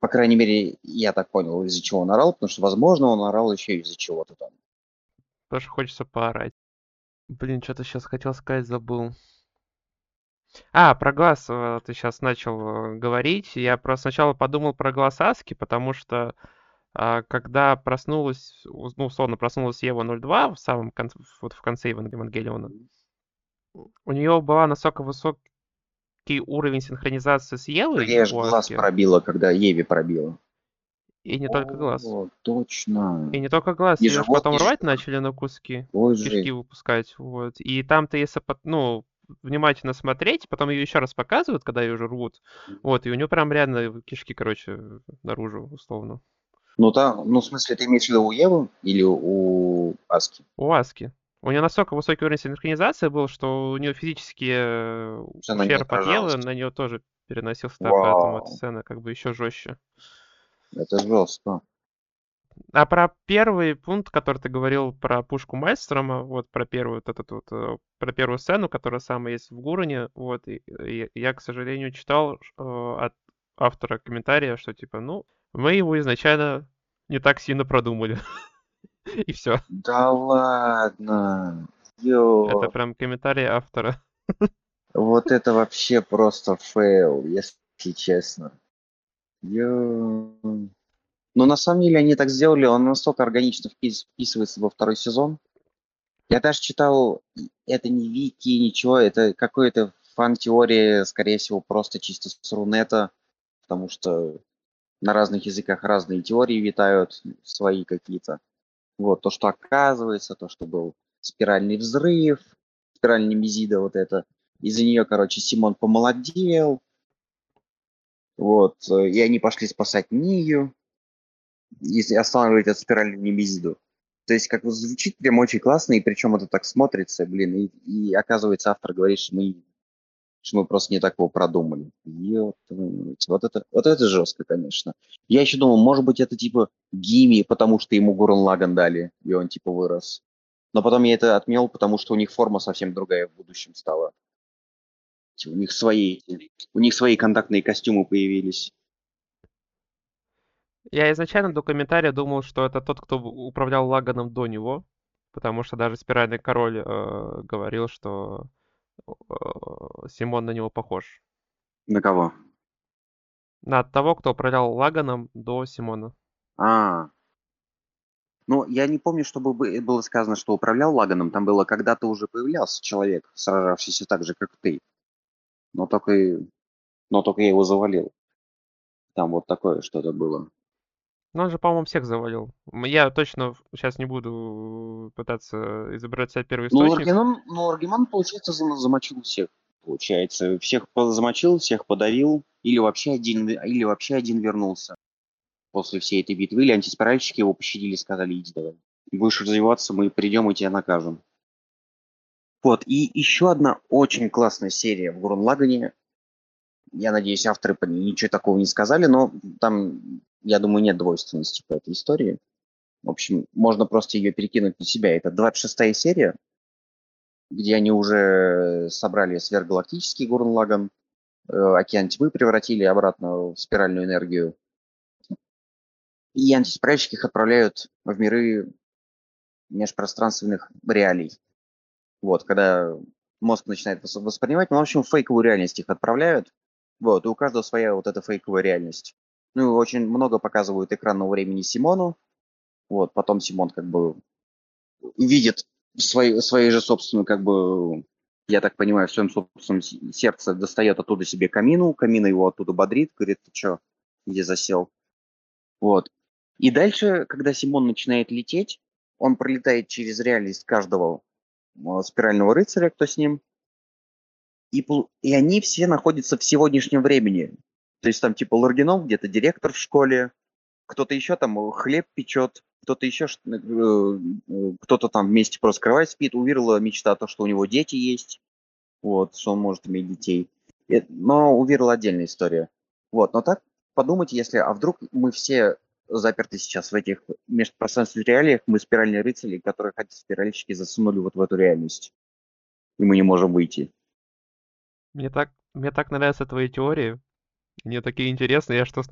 Speaker 2: По крайней мере, я так понял, из-за чего он орал, потому что, возможно, он орал еще из-за чего-то там.
Speaker 1: Тоже хочется поорать. Блин, что-то сейчас хотел сказать, забыл. А, про глаз э, ты сейчас начал э, говорить. Я просто сначала подумал про глаз Аски, потому что когда проснулась, ну, условно, проснулась Ева 02 в самом конце, вот в конце Евангелиона, у нее была настолько высокий уровень синхронизации с Евой.
Speaker 2: Я же глаз пробила, когда Еве пробила.
Speaker 1: И не только глаз.
Speaker 2: О, точно.
Speaker 1: И не только глаз,
Speaker 2: И
Speaker 1: ее
Speaker 2: живот,
Speaker 1: потом
Speaker 2: и
Speaker 1: рвать начали на куски,
Speaker 2: Ой,
Speaker 1: кишки выпускать, вот. И там-то, если, ну, внимательно смотреть, потом ее еще раз показывают, когда ее уже рвут, вот, и у нее прям реально кишки, короче, наружу, условно.
Speaker 2: Ну, да, ну, в смысле, ты имеешь в виду у Евы или у Аски?
Speaker 1: У Аски. У нее настолько высокий уровень синхронизации был, что у нее физически э, ущерб от Евы на нее тоже переносился, так, поэтому эта сцена как бы еще жестче.
Speaker 2: Это жестко.
Speaker 1: А про первый пункт, который ты говорил про пушку Майстрома, вот про первую вот этот вот, э, про первую сцену, которая самая есть в Гуроне, вот, и, и я, к сожалению, читал э, от автора комментария, что типа, ну, мы его изначально не так сильно продумали. И все.
Speaker 2: Да ладно.
Speaker 1: Это прям комментарий автора.
Speaker 2: Вот это вообще просто фейл, если честно. Йо. Но на самом деле они так сделали, он настолько органично вписывается во второй сезон. Я даже читал, это не вики, ничего, это какое-то фан-теория, скорее всего, просто чисто с Рунета, потому что на разных языках разные теории витают, свои какие-то. Вот, то, что оказывается, то, что был спиральный взрыв, спиральный мизида вот это. Из-за нее, короче, Симон помолодел. Вот, и они пошли спасать Нию, если останавливать от спиральную немезиду. То есть, как звучит прям очень классно, и причем это так смотрится, блин, и, и оказывается, автор говорит, что мы что мы просто не такого продумали. вот это, вот это жестко, конечно. Я еще думал, может быть, это типа Гими, потому что ему Гурен Лаган дали, и он типа вырос. Но потом я это отмел, потому что у них форма совсем другая в будущем стала. У них свои, у них свои контактные костюмы появились.
Speaker 1: Я изначально до комментария думал, что это тот, кто управлял Лаганом до него, потому что даже Спиральный Король э, говорил, что Симон на него похож.
Speaker 2: На кого?
Speaker 1: На того, кто управлял Лаганом до Симона.
Speaker 2: А, ну, я не помню, чтобы было сказано, что управлял Лаганом. Там было, когда-то уже появлялся человек, сражавшийся так же, как ты. Но только, но только я его завалил. Там вот такое что-то было.
Speaker 1: Ну, он же, по-моему, всех завалил. Я точно сейчас не буду пытаться изобретать себе первый ну, источник.
Speaker 2: Ну, Аргиман, ну, Аргиман, получается, замочил всех. Получается, всех замочил, всех подавил, или вообще один, или вообще один вернулся после всей этой битвы, или антиспиральщики его пощадили, сказали, иди давай. Будешь развиваться, мы придем и тебя накажем. Вот, и еще одна очень классная серия в Гурн Я надеюсь, авторы ничего такого не сказали, но там я думаю, нет двойственности по этой истории. В общем, можно просто ее перекинуть на себя. Это 26-я серия, где они уже собрали сверхгалактический Гурн э, океан тьмы превратили обратно в спиральную энергию. И антиспиральщики их отправляют в миры межпространственных реалий. Вот, когда мозг начинает воспринимать, ну, в общем, фейковую реальность их отправляют. Вот, и у каждого своя вот эта фейковая реальность. Ну, очень много показывают экранного времени Симону. Вот, потом Симон как бы видит свои, свои же собственную, как бы, я так понимаю, в своем собственном сердце достает оттуда себе камину, камина его оттуда бодрит, говорит, ты что, где засел? Вот. И дальше, когда Симон начинает лететь, он пролетает через реальность каждого спирального рыцаря, кто с ним, и, и они все находятся в сегодняшнем времени. То есть там типа Ларгинов где-то директор в школе, кто-то еще там э, хлеб печет, кто-то еще, э, э, кто-то там вместе просто кровать спит. У Вирла мечта о том, что у него дети есть, вот, что он может иметь детей. Но у отдельная история. Вот, но так подумайте, если, а вдруг мы все заперты сейчас в этих межпространственных реалиях, мы спиральные рыцари, которых эти спиральщики засунули вот в эту реальность. И мы не можем выйти.
Speaker 1: Мне так, мне так нравятся твои теории, мне такие интересные. Я что,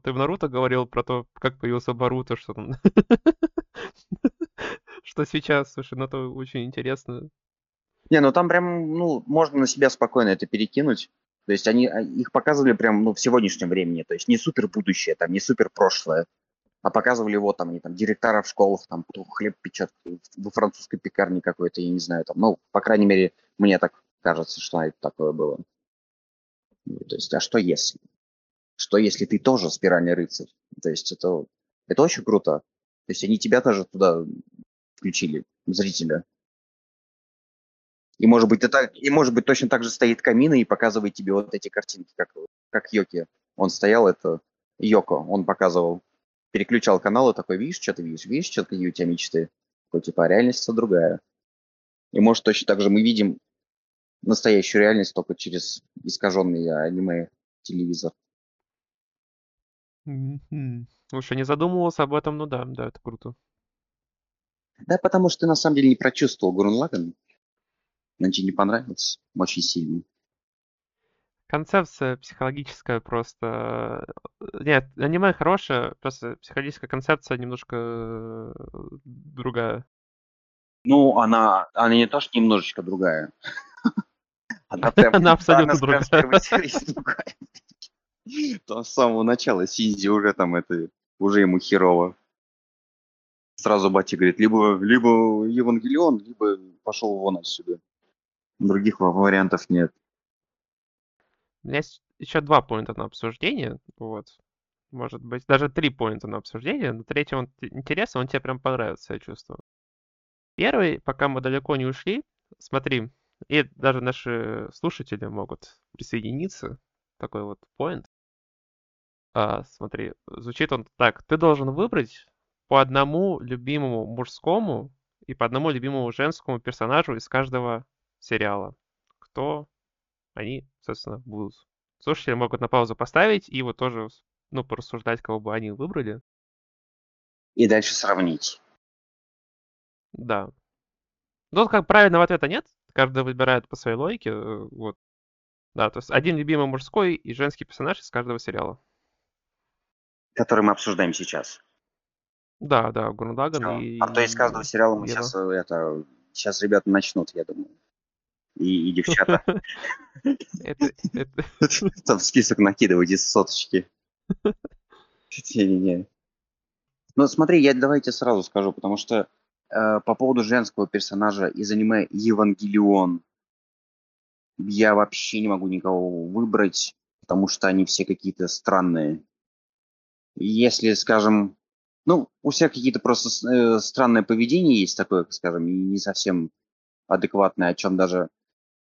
Speaker 1: ты в Наруто говорил про то, как появился Баруто, что там... Что сейчас, слушай, ну это очень интересно.
Speaker 2: Не, ну там прям, ну, можно на себя спокойно это перекинуть. То есть они, а, их показывали прям, ну, в сегодняшнем времени. То есть не супер будущее, там, не супер прошлое. А показывали вот там, они там директора в школах, там, кто хлеб печет во французской пекарне какой-то, я не знаю, там, ну, по крайней мере, мне так кажется, что это такое было. То есть, а что если? Что если ты тоже спиральный рыцарь? То есть это, это очень круто. То есть они тебя тоже туда включили, зрителя. И может быть, это, и может быть точно так же стоит камина и показывает тебе вот эти картинки, как, как Йоки. Он стоял, это Йоко, он показывал, переключал каналы, такой, видишь, что ты видишь, видишь, что какие у тебя мечты. Такой, типа, а реальность другая. И может точно так же мы видим настоящую реальность только через искаженный аниме телевизор.
Speaker 1: Мгм. Слушай, не задумывался об этом, ну да, да, это круто.
Speaker 2: Да, потому что ты на самом деле не прочувствовал Гуррен Лаганн. Он тебе не понравился очень сильно.
Speaker 1: Концепция психологическая просто... э, Нет, аниме хорошее, просто психологическая концепция немножко э, другая.
Speaker 2: Ну, она, она не то, что немножечко другая. Она прям,
Speaker 1: Она абсолютно другая.
Speaker 2: То с самого начала Синзи уже там это, уже ему херово. Сразу батя говорит, либо, либо Евангелион, либо пошел вон отсюда. Других ва- вариантов нет.
Speaker 1: У меня есть еще два поинта на обсуждение, вот. Может быть, даже три поинта на обсуждение, но третий он интересный, он тебе прям понравится, я чувствую. Первый, пока мы далеко не ушли, смотри, и даже наши слушатели могут присоединиться, такой вот поинт. А, смотри, звучит он так. Ты должен выбрать по одному любимому мужскому и по одному любимому женскому персонажу из каждого сериала. Кто они, собственно, будут. Слушатели могут на паузу поставить и вот тоже, ну, порассуждать, кого бы они выбрали.
Speaker 2: И дальше сравнить.
Speaker 1: Да. Ну, как правильного ответа нет. Каждый выбирает по своей логике. э, Вот. Да, то есть один любимый мужской и женский персонаж из каждого сериала.
Speaker 2: Который мы обсуждаем сейчас.
Speaker 1: Да, да, Гурндаган
Speaker 2: Всё.
Speaker 1: и...
Speaker 2: А то из каждого сериала мы
Speaker 1: Ева.
Speaker 2: сейчас это сейчас ребята начнут, я думаю. И, и девчата. Там список накидывать из соточки. Не-не-не. Ну, смотри, я давайте сразу скажу, потому что э, по поводу женского персонажа из аниме Евангелион я вообще не могу никого выбрать, потому что они все какие-то странные. Если, скажем, ну, у всех какие-то просто э, странное поведение есть такое, скажем, не совсем адекватное, о чем даже,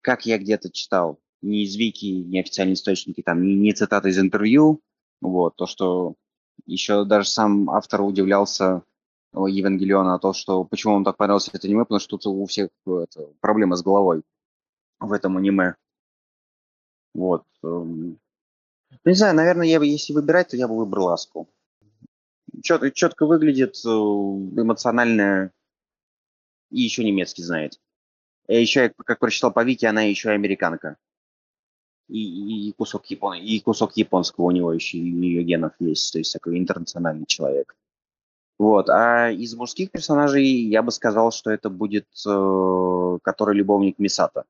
Speaker 2: как я где-то читал, не из Вики, не официальные источники, там, не, не цитаты из интервью, вот, то, что еще даже сам автор удивлялся Евангелиона, то, что почему он так понравился это аниме, потому что тут у всех э, это, проблемы с головой в этом аниме. Вот. эм. Ну, не знаю, наверное, я бы, если выбирать, то я бы выбрал Аску. Чет, четко выглядит, э, эмоционально, и еще немецкий знает. И еще, как прочитал по Вики, она еще и американка. И, и кусок япон... и кусок японского у него еще, и у нее генов есть, то есть такой интернациональный человек. Вот. А из мужских персонажей я бы сказал, что это будет э, который любовник Мисата.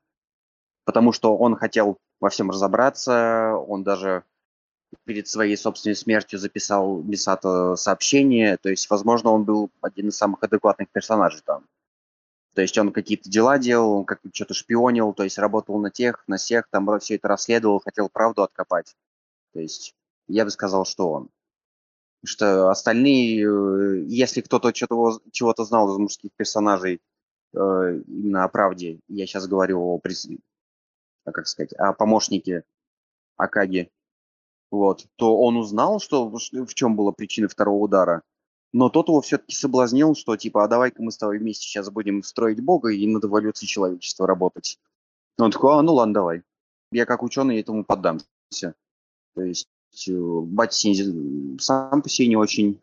Speaker 2: Потому что он хотел во всем разобраться, он даже перед своей собственной смертью записал Мисато сообщение, то есть, возможно, он был один из самых адекватных персонажей там. То есть он какие-то дела делал, он как что-то шпионил, то есть работал на тех, на всех, там все это расследовал, хотел правду откопать. То есть я бы сказал, что он. Что остальные, э, если кто-то чего-то знал из мужских персонажей э, именно о правде, я сейчас говорю о, а как сказать, о помощнике Акаги, вот, то он узнал, что в чем была причина второго удара. Но тот его все-таки соблазнил, что типа, а давай-ка мы с тобой вместе сейчас будем строить Бога и над эволюцией человечества работать. Он такой, а, ну ладно, давай. Я как ученый этому поддамся. То есть батя Синзи сам по себе не очень.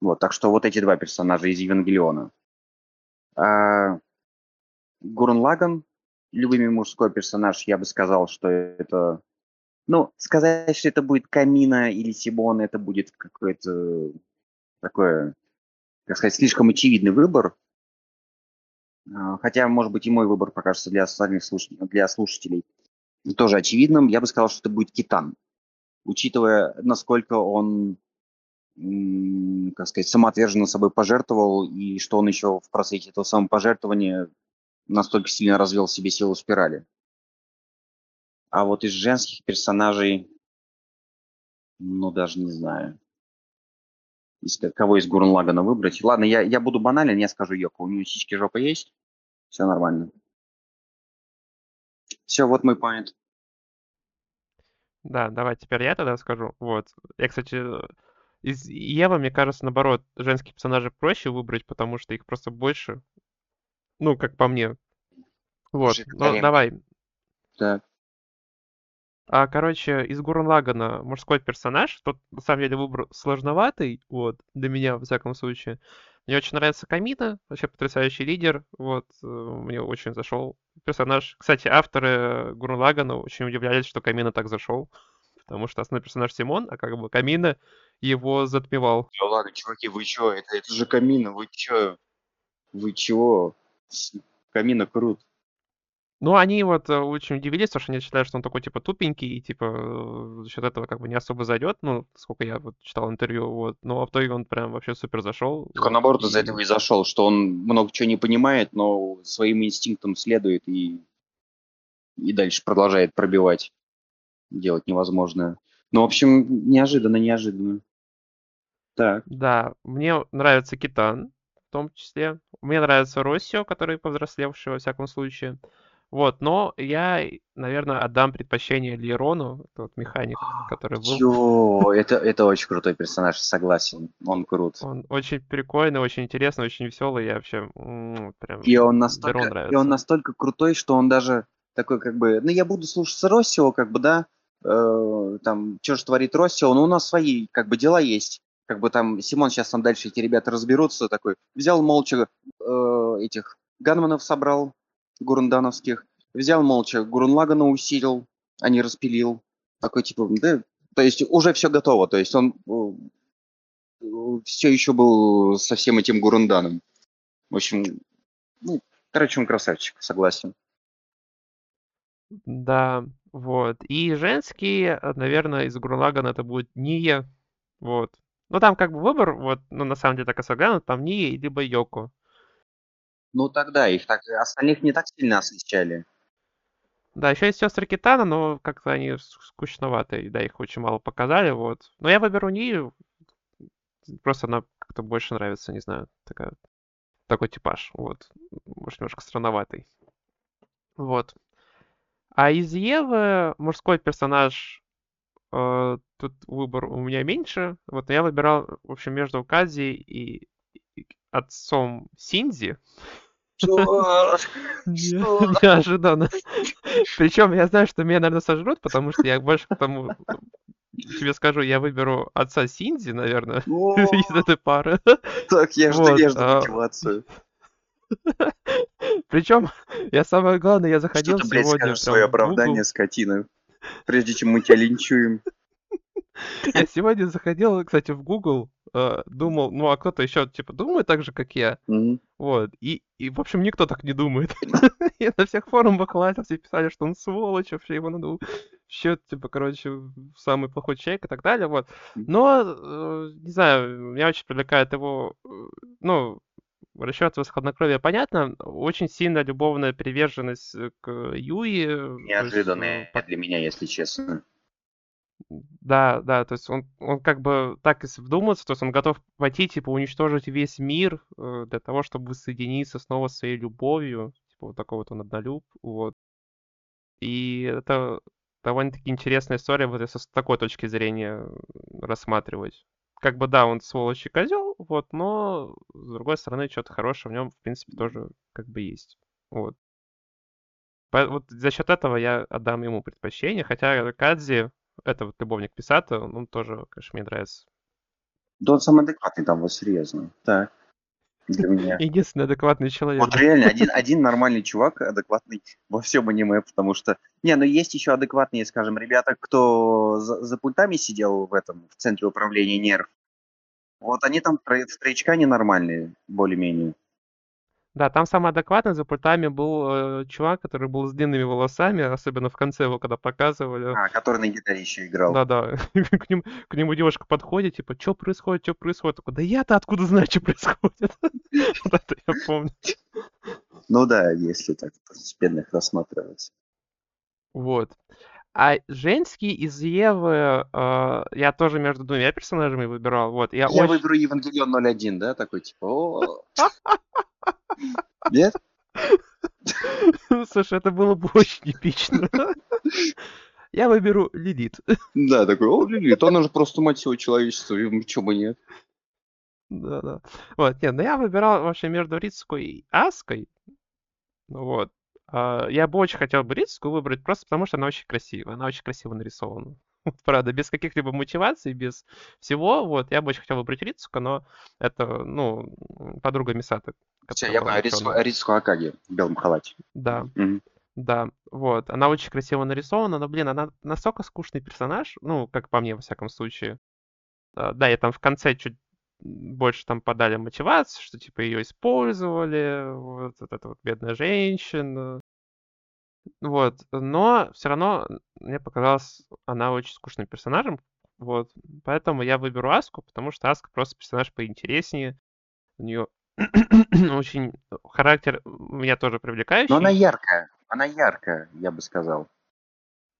Speaker 2: Вот, так что вот эти два персонажа из Евангелиона. А Гурен Лаган, любимый мужской персонаж, я бы сказал, что это... Ну, сказать, что это будет Камина или Сибон, это будет какой-то такое, как сказать, слишком очевидный выбор. А, Хотя, может быть, и мой выбор покажется для остальных слуш- для слушателей тоже очевидным. Я бы сказал, что это будет Китан. Учитывая, насколько он, как сказать, самоотверженно собой пожертвовал, и что он еще в процессе этого самопожертвования настолько сильно развел в себе силу спирали. А вот из женских персонажей, ну, даже не знаю из, кого из Гурен Лагана выбрать. Ладно, я, я буду банален, я скажу Йоко. У нее сиськи жопа есть. Все нормально. Все, вот мой поинт.
Speaker 1: Да, давай теперь я тогда скажу. Вот. Я, кстати, из Евы, мне кажется, наоборот, женских персонажей проще выбрать, потому что их просто больше. Ну, как по мне. Вот. Ну, давай.
Speaker 2: Так.
Speaker 1: А, короче, из Гуррен Лагана мужской персонаж, тот, на самом деле, выбор сложноватый, вот, для меня, во всяком случае. Мне очень нравится Камина, вообще потрясающий лидер, вот, э, мне очень зашел персонаж. Кстати, авторы Гуррен Лагана очень удивлялись, что Камина так зашел, потому что основной персонаж Симон, а как бы Камина его затмевал.
Speaker 2: Да ладно, чуваки, вы чё? Это, это же Камина, вы чё? Вы чего? Камина крут.
Speaker 1: Ну, они вот э, очень удивились, потому что они считают, что он такой, типа, тупенький, и, типа, э, за счет этого как бы не особо зайдет, ну, сколько я вот читал интервью, вот, но в итоге он прям вообще супер зашел.
Speaker 2: Так он, наоборот, из-за этого и зашел, что он много чего не понимает, но своим инстинктом следует и, и дальше продолжает пробивать, делать невозможное. Ну, в общем, неожиданно, неожиданно. Так.
Speaker 1: Да, мне нравится Китан, в том числе. Мне нравится Россио, который повзрослевший, во всяком случае. Вот, но я, наверное, отдам предпочтение Лерону, тот механик, который был.
Speaker 2: Ё, это, это очень крутой персонаж, согласен. Он крут.
Speaker 1: Он очень прикольный, очень интересный, очень веселый. Я вообще прям
Speaker 2: И он
Speaker 1: Лерон
Speaker 2: настолько, и он
Speaker 1: нравится.
Speaker 2: настолько крутой, что он даже такой как бы, ну я буду слушаться Россио, как бы, да, э, там, что же творит Россио, но у нас свои, как бы, дела есть. Как бы там, Симон сейчас там дальше эти ребята разберутся, такой, взял молча э, этих ганманов собрал, гурундановских, взял молча Гурунлагана усилил, а не распилил. Такой типа, да, то есть уже все готово, то есть он все еще был со всем этим Гурунданом. В общем, ну, короче, он красавчик, согласен.
Speaker 1: Да, вот. И женский, э, наверное, из Гурлагана это будет Ния. Вот. Ну, там как бы выбор, вот, ну, на самом деле, так и там Ния либо Йоко.
Speaker 2: Ну, тогда их так, остальных не так сильно освещали.
Speaker 1: Да, еще есть сестры Китана, но как-то они скучноватые, да, их очень мало показали, вот. Но я выберу Нию, просто она как-то больше нравится, не знаю, такая, такой типаж, вот. Может, немножко странноватый. Вот. А из Евы мужской персонаж, э, тут выбор у меня меньше. Вот я выбирал, в общем, между Кази и, и отцом Синзи.
Speaker 2: Что?
Speaker 1: Неожиданно. Причем я знаю, что меня, наверное, сожрут, потому что я больше к тому тебе скажу, я выберу отца Синди, наверное, из этой пары.
Speaker 2: Так, я жду, я жду а мотивацию.
Speaker 1: Причем, я самое главное, я заходил
Speaker 2: Что
Speaker 1: ты, блядь,
Speaker 2: сегодня свое оправдание, скотина, прежде чем мы тебя линчуем.
Speaker 1: Я сегодня заходил, кстати, в Google, э, думал, ну а кто-то еще, типа, думает так же, как я. Вот. И, и, в общем, никто так не думает. Я на всех форумах лазил, все писали, что он сволочь, вообще его надо вообще, типа, короче, самый плохой человек и так далее, вот. Но, э, не знаю, меня очень привлекает его, э, ну, расчет в хладнокровие понятно, очень сильно любовная приверженность к Юи. то есть,
Speaker 2: для меня, если честно.
Speaker 1: Да, да, то есть он, он как бы так если вдуматься, то есть он готов пойти, типа, уничтожить весь мир э, для того, чтобы соединиться снова с своей любовью. Типа, вот такой вот он однолюб, вот. И это довольно-таки интересная история, вот если с такой точки зрения рассматривать. Как бы, да, он сволочь и козел, вот, но, с другой стороны, что-то хорошее в нем, в принципе, тоже как бы есть. Вот. По- Вот за счет этого я отдам ему предпочтение, хотя Кадзи это вот любовник Писата, он тоже, конечно, мне нравится.
Speaker 2: Да он самый адекватный там, вот серьезно. Так. Для меня.
Speaker 1: Единственный адекватный человек.
Speaker 2: Вот реально, один, один нормальный чувак, адекватный во всем аниме, потому что... Не, ну есть еще адекватные, скажем, ребята, кто за, за пультами сидел в этом, в центре управления нерв. Вот они там в стрейчка ненормальные, более-менее.
Speaker 1: Да, там самый адекватный за пультами был э, чувак, который был с длинными волосами, особенно в конце его, когда показывали.
Speaker 2: А, который на гитаре еще играл.
Speaker 1: Да-да. к, ним, к нему девушка подходит, типа, что происходит, что происходит? Такой, да я-то откуда знаю, что происходит? Это я помню.
Speaker 2: Ну да, если так постепенно рассматривать.
Speaker 1: Вот. А женский из Евы э, я тоже между двумя персонажами выбирал. Вот, я,
Speaker 2: Я
Speaker 1: очень...
Speaker 2: выберу Евангелион 01, да, такой типа. Нет?
Speaker 1: Слушай, это было бы очень эпично. Я выберу Лилит.
Speaker 2: Да, такой, о, Лилит, она же просто мать всего человечества, чего бы нет.
Speaker 1: Да, да. Вот, нет, но я выбирал вообще между Рицкой и Аской. Ну Вот. А, я бы очень хотел бы Рицку выбрать просто потому, что она очень красивая. Она очень красиво нарисована. Правда, без каких-либо мотиваций, без всего. Вот, я бы очень хотел выбрать Рицука, но это, ну, подруга Мисата.
Speaker 2: Все, я понял, Рицу, Рицуку Акаги в белом халате.
Speaker 1: Да. Угу. Да, вот. Она очень красиво нарисована, но, блин, она настолько скучный персонаж, ну, как по мне, во всяком случае. А, да, я там в конце чуть больше там подали мотивацию, что типа ее использовали, вот, вот эта вот бедная женщина. Вот, но все равно мне показалось она очень скучным персонажем, вот, поэтому я выберу Аску, потому что Аска просто персонаж поинтереснее, у нее очень характер меня тоже привлекающий.
Speaker 2: Но она яркая, она яркая, я бы сказал.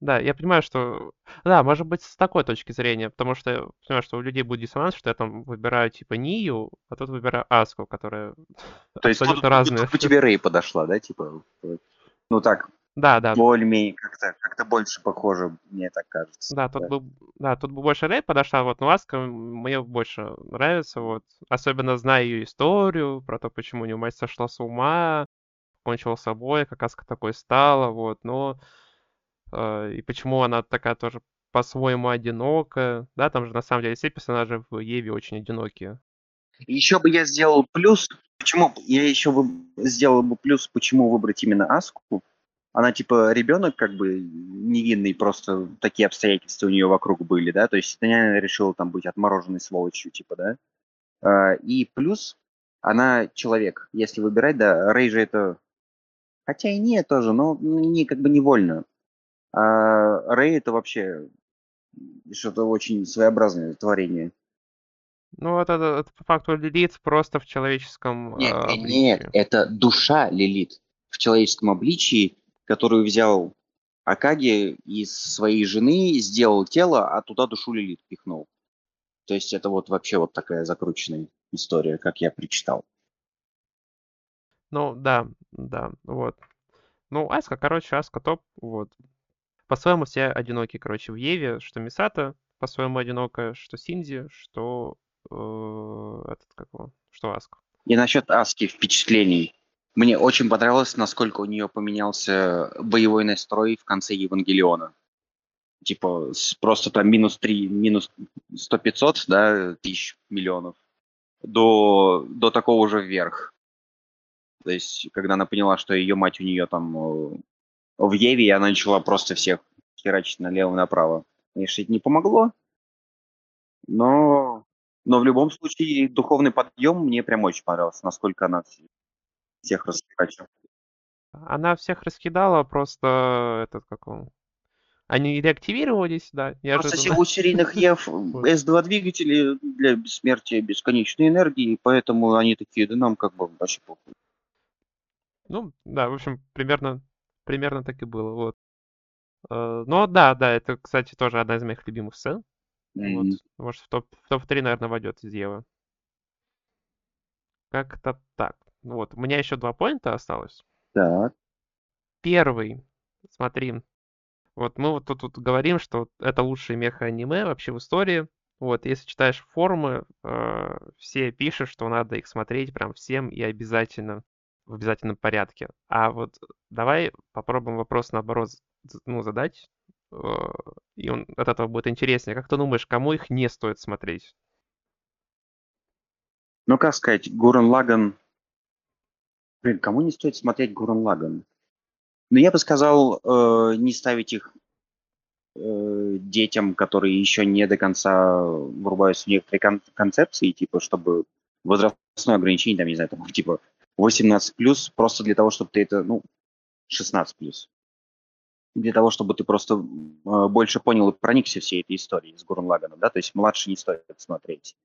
Speaker 1: Да, я понимаю, что... Да, может быть, с такой точки зрения, потому что я понимаю, что у людей будет диссонанс, что я там выбираю типа Нию, а тут выбираю Аску, которая
Speaker 2: То есть абсолютно тут, разные. Тут тебе Рэй подошла, да, типа? Ну так,
Speaker 1: да, да.
Speaker 2: более-менее как-то как больше похоже, мне так кажется.
Speaker 1: Да, тут да. бы, да, тут бы больше Рэй подошла, вот, но Аска мне больше нравится, вот, особенно зная ее историю, про то, почему у нее мать сошла с ума, кончила собой, как Аска такой стала, вот, но и почему она такая тоже по-своему одинокая. Да, там же на самом деле все персонажи в Еве очень одинокие.
Speaker 2: Еще бы я сделал плюс. Почему? Я еще бы сделал бы плюс, почему выбрать именно Аску. Она типа ребенок как бы невинный, просто такие обстоятельства у нее вокруг были, да, то есть она решила там быть отмороженной сволочью, типа, да. А, и плюс она человек. Если выбирать, да, Рей же это... Хотя и не тоже, но не как бы невольно. А Рэй это вообще что-то очень своеобразное творение.
Speaker 1: Ну, это, это по факту Лилит просто в человеческом
Speaker 2: нет, э, Нет, это душа Лилит в человеческом обличии, которую взял Акаги из своей жены, сделал тело, а туда душу Лилит пихнул. То есть это вот вообще вот такая закрученная история, как я прочитал.
Speaker 1: Ну, да, да, вот. Ну, Аска, короче, Аска топ, вот. По-своему все одиноки, короче, в Еве, что Мисата по-своему одинокая, что Синди, что э, этот как его, что Аск.
Speaker 2: И насчет Аски впечатлений. Мне очень понравилось, насколько у нее поменялся боевой настрой в конце Евангелиона. Типа, просто там минус 3, минус 100-500, да, тысяч миллионов, до, до такого же вверх. То есть, когда она поняла, что ее мать у нее там э, в Еве, я начала просто всех херачить налево-направо. Конечно, это не помогло, но, но в любом случае духовный подъем мне прям очень понравился, насколько она всех раскидала.
Speaker 1: Она всех раскидала, просто этот как он... Они реактивировались, да.
Speaker 2: Просто неожиданно. у серийных ЕВ С2 двигатели для бессмертия бесконечной энергии, поэтому они такие, да нам как бы вообще похуй.
Speaker 1: Ну, да, в общем, примерно примерно так и было, вот. Э, но да, да, это, кстати, тоже одна из моих любимых сцен. Mm-hmm. Вот. Может, в топ, в топ-3, наверное, войдет из Евы. Как-то так. Вот, у меня еще два поинта осталось.
Speaker 2: Так.
Speaker 1: Первый, смотри, вот мы вот тут, тут говорим, что это лучшее меха-аниме вообще в истории. Вот, если читаешь форумы, э, все пишут, что надо их смотреть прям всем и обязательно в обязательном порядке. А вот давай попробуем вопрос наоборот ну, задать, э, и он от этого будет интереснее. Как ты думаешь, кому их не стоит смотреть?
Speaker 2: Ну, как сказать, Гурен Лаган... Блин, кому не стоит смотреть Гурен Лаган? Ну, я бы сказал, э, не ставить их э, детям, которые еще не до конца врубаются в некоторые кон- концепции, типа, чтобы возрастное ограничение, там, не знаю, там, типа, 18 плюс просто для того, чтобы ты это, ну, 16 плюс. Для того, чтобы ты просто э, больше понял и проникся всей этой историей с Гурен Лаганом, да, то есть младше не стоит смотреть.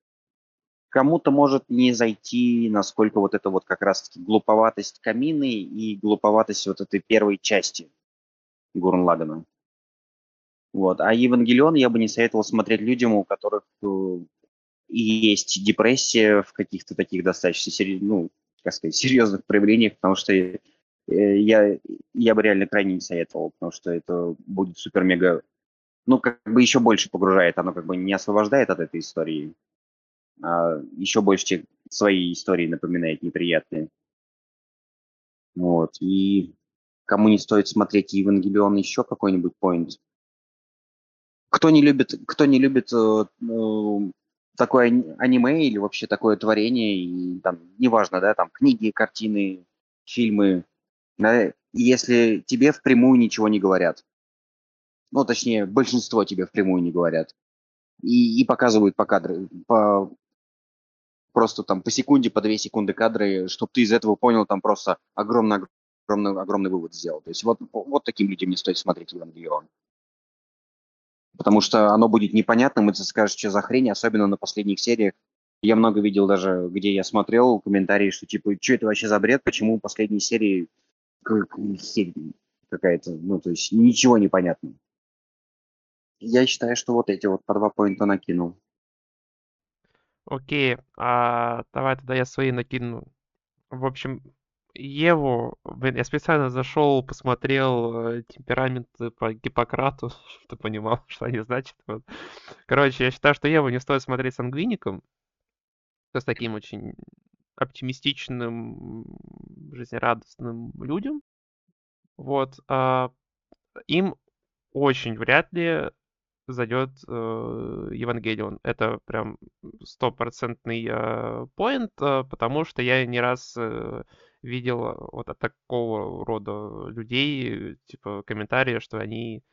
Speaker 2: Кому-то может не зайти, насколько вот это вот как раз-таки глуповатость камины и глуповатость вот этой первой части Гурен Лагана. Вот. А Евангелион я бы не советовал смотреть людям, у которых э, есть депрессия в каких-то таких достаточно серьезных, ну, как сказать, серьезных проявлениях, потому что э, я, я бы реально крайне не советовал, потому что это будет супер-мега, ну, как бы еще больше погружает, оно как бы не освобождает от этой истории, а еще больше те свои истории напоминает неприятные. Вот, и кому не стоит смотреть Евангелион, еще какой-нибудь поинт. Кто не любит, кто не любит э, э, такое аниме или вообще такое творение, и там, неважно, да, там книги, картины, фильмы, да, если тебе впрямую ничего не говорят. Ну, точнее, большинство тебе впрямую не говорят. И, и показывают по кадру, по, просто там по секунде, по две секунды кадры, чтобы ты из этого понял там просто огромный, огромный, огромный вывод сделал. То есть вот, вот таким людям не стоит смотреть Евангелион. Потому что оно будет непонятным, и ты скажешь, что за хрень, особенно на последних сериях. Я много видел даже, где я смотрел комментарии, что типа, что это вообще за бред, почему последние серии какая-то, ну, то есть ничего не понятно. Я считаю, что вот эти вот по два поинта накинул.
Speaker 1: Окей, а давай тогда я свои накину. В общем, Еву, блин, я специально зашел, посмотрел э, темпераменты по Гиппократу, чтобы понимал, что они значат. Вот. Короче, я считаю, что Еву не стоит смотреть с ангвиником, с таким очень оптимистичным, жизнерадостным людям. Вот. А, им очень вряд ли зайдет э, Евангелион. Это прям стопроцентный э, поинт, э, потому что я не раз э, видел вот от такого рода людей, типа, комментарии, что они...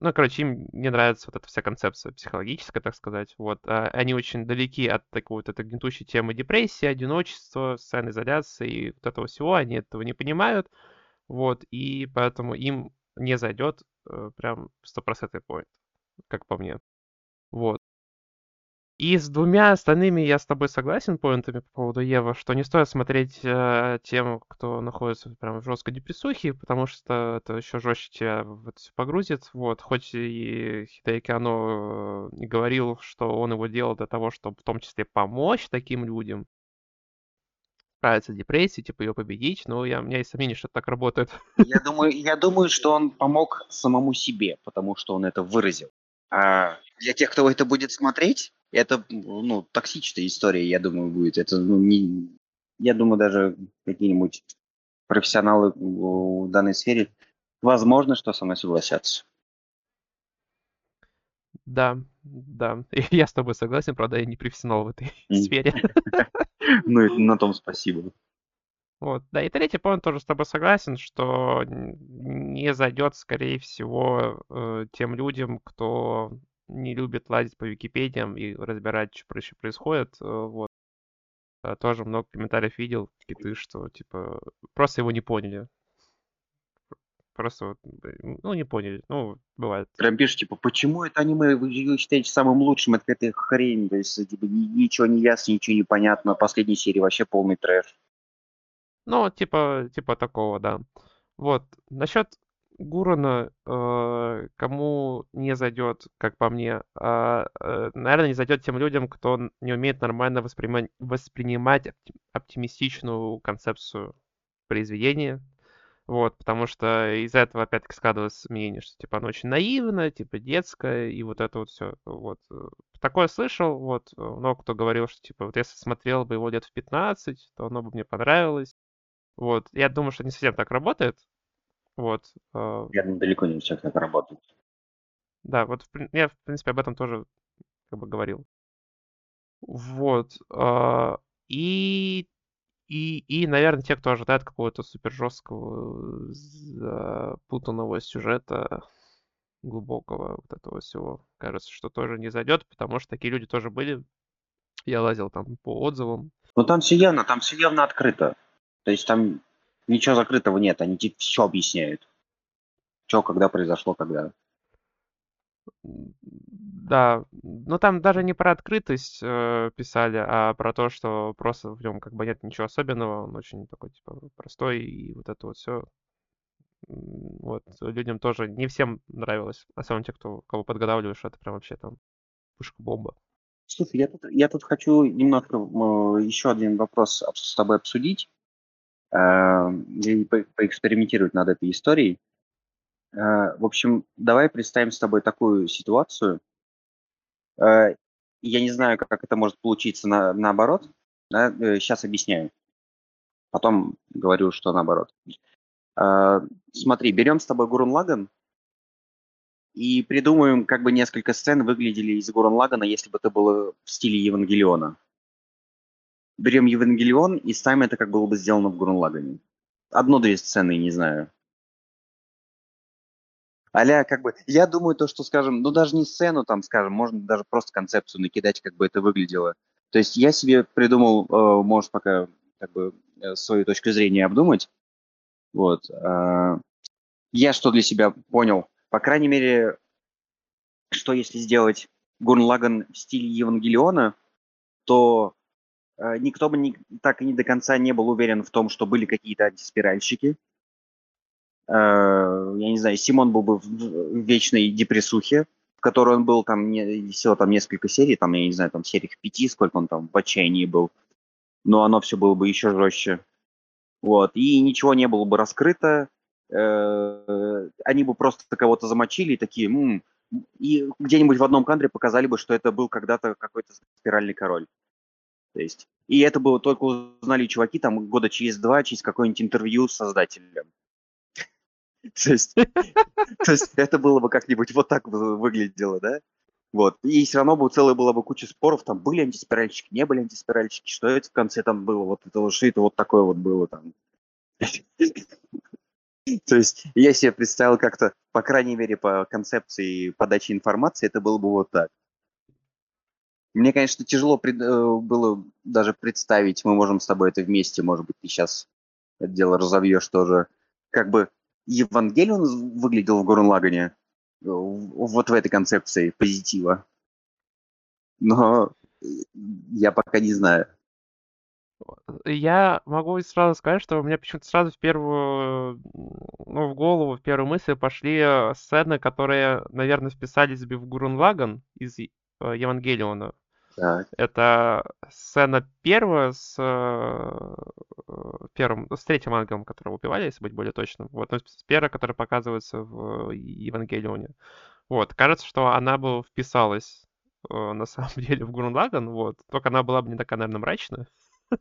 Speaker 1: Ну, короче, им не нравится вот эта вся концепция психологическая, так сказать. Вот. А они очень далеки от такой вот этой гнетущей темы депрессии, одиночества, социальной изоляции и вот этого всего. Они этого не понимают. Вот. И поэтому им не зайдет э, прям стопроцентный поинт, как по мне. Вот. И с двумя остальными я с тобой согласен поинтами по поводу Ева, что не стоит смотреть э, тем, кто находится прям в жесткой депрессухе, потому что это еще жестче тебя в это все погрузит. Вот, хоть и Хидеки Оно э, и говорил, что он его делал для того, чтобы в том числе помочь таким людям, справиться с депрессией, типа ее победить, но я, у меня есть сомнение, что это так работает.
Speaker 2: Я думаю, я думаю, что он помог самому себе, потому что он это выразил. А для тех, кто это будет смотреть, это, ну, токсичная история, я думаю, будет. Это, ну, не... Я думаю, даже какие-нибудь профессионалы в данной сфере, возможно, что со мной согласятся.
Speaker 1: Да, да. Я с тобой согласен, правда, я не профессионал в этой сфере.
Speaker 2: Ну, на том спасибо.
Speaker 1: Вот, да, и третий point тоже с тобой согласен, что не зайдет, скорее всего, э, тем людям, кто не любит лазить по Википедиям и разбирать, что происходит. Э, вот. А тоже много комментариев видел, какие-то, что, типа, просто его не поняли. Просто, вот, ну, не поняли. Ну, бывает.
Speaker 2: Прям пишешь, типа, почему это аниме вы считаете самым лучшим? Это какая-то хрень. То есть, типа, ничего не ясно, ничего не понятно. Последней серии вообще полный трэш.
Speaker 1: Ну, типа, типа такого, да. Вот. Насчет Гурана, э, кому не зайдет, как по мне, э, э, наверное, не зайдет тем людям, кто не умеет нормально воспринимать, воспринимать оптимистичную концепцию произведения. Вот, потому что из-за этого опять-таки складывалось мнение, что типа оно очень наивное, типа детское, и вот это вот все. Вот. Э, такое слышал, вот, много кто говорил, что типа вот если смотрел бы его лет в 15, то оно бы мне понравилось. Вот, я думаю, что не совсем так работает, вот.
Speaker 2: Я думаю, далеко не все так работает.
Speaker 1: Да, вот я, в принципе, об этом тоже как бы говорил. Вот. А, и, и, и, наверное, те, кто ожидает какого-то супер жесткого, запутанного сюжета, глубокого вот этого всего, кажется, что тоже не зайдет, потому что такие люди тоже были. Я лазил там по отзывам.
Speaker 2: Ну там все явно, там все явно открыто. То есть там Ничего закрытого нет, они тебе все объясняют. Что, когда произошло, когда.
Speaker 1: Да, ну там даже не про открытость э, писали, а про то, что просто в нем как бы нет ничего особенного, он очень такой типа простой и вот это вот все. Вот людям тоже не всем нравилось, особенно те, кто кого подготавливаешь, что это прям вообще там пушка-бомба.
Speaker 2: Слушай, я тут, я тут хочу немножко еще один вопрос с тобой обсудить и по поэкспериментировать над этой историей. А, в общем, давай представим с тобой такую ситуацию. А, я не знаю, как это может получиться на, наоборот. Да? Сейчас э, объясняю. Потом говорю, что наоборот. Смотри, берем с тобой Гурун Лаган и придумаем, как бы несколько сцен выглядели из Гурун Лагана, если бы это было в стиле Евангелиона. Берем Евангелион и ставим это, как было бы сделано в Гурун Лагане. Одну-две сцены, не знаю. Аля, как бы, я думаю, то, что, скажем, ну, даже не сцену, там, скажем, можно даже просто концепцию накидать, как бы это выглядело. То есть я себе придумал, э, можешь пока, как бы, э, свою точку зрения обдумать. Вот. Э, я что для себя понял? По крайней мере, что если сделать Гурн Лаган в стиле Евангелиона, то никто бы не, так и не до конца не был уверен в том, что были какие-то антиспиральщики, Э, я не знаю, Симон был бы в вечной депрессухе, в которой он был там не, всего там несколько серий, там, я не знаю, там серий пяти, сколько он там в отчаянии был. Но оно все было бы еще жестче. Вот. И ничего не было бы раскрыто. Э, они бы просто кого-то замочили и такие, м-м", и где-нибудь в одном кадре показали бы, что это был когда-то какой-то спиральный король. То есть, и это было только узнали чуваки там года через два, через какое-нибудь интервью с создателем. То есть, то есть это было бы как-нибудь вот так выглядело, да? Вот. И все равно бы целая была бы куча споров, там были антиспиральщики, не были антиспиральщики, что это в конце там было, вот это что это вот такое вот было там. То есть я себе представил как-то, по крайней мере, по концепции подачи информации, это было бы вот так. Мне, конечно, тяжело пред, э, было даже представить, мы можем с тобой это вместе, может быть, ты сейчас это дело разовьешь тоже, как бы Евангелион выглядел в Гурен-Лагане э, вот в этой концепции позитива. Но я пока не знаю.
Speaker 1: Я могу сразу сказать, что у меня почему-то сразу в первую, ну, в голову, в первую мысль пошли э, сцены, которые, наверное, вписались бы в Гурун Лаган из Евангелиона. Так. Это сцена первая с э, первым, с третьим ангелом, которого убивали, если быть более точным. Вот, но с первой, которая показывается в Евангелионе. Вот, кажется, что она бы вписалась э, на самом деле в Гурнлаган, вот. Только она была бы не такая, наверное, мрачная.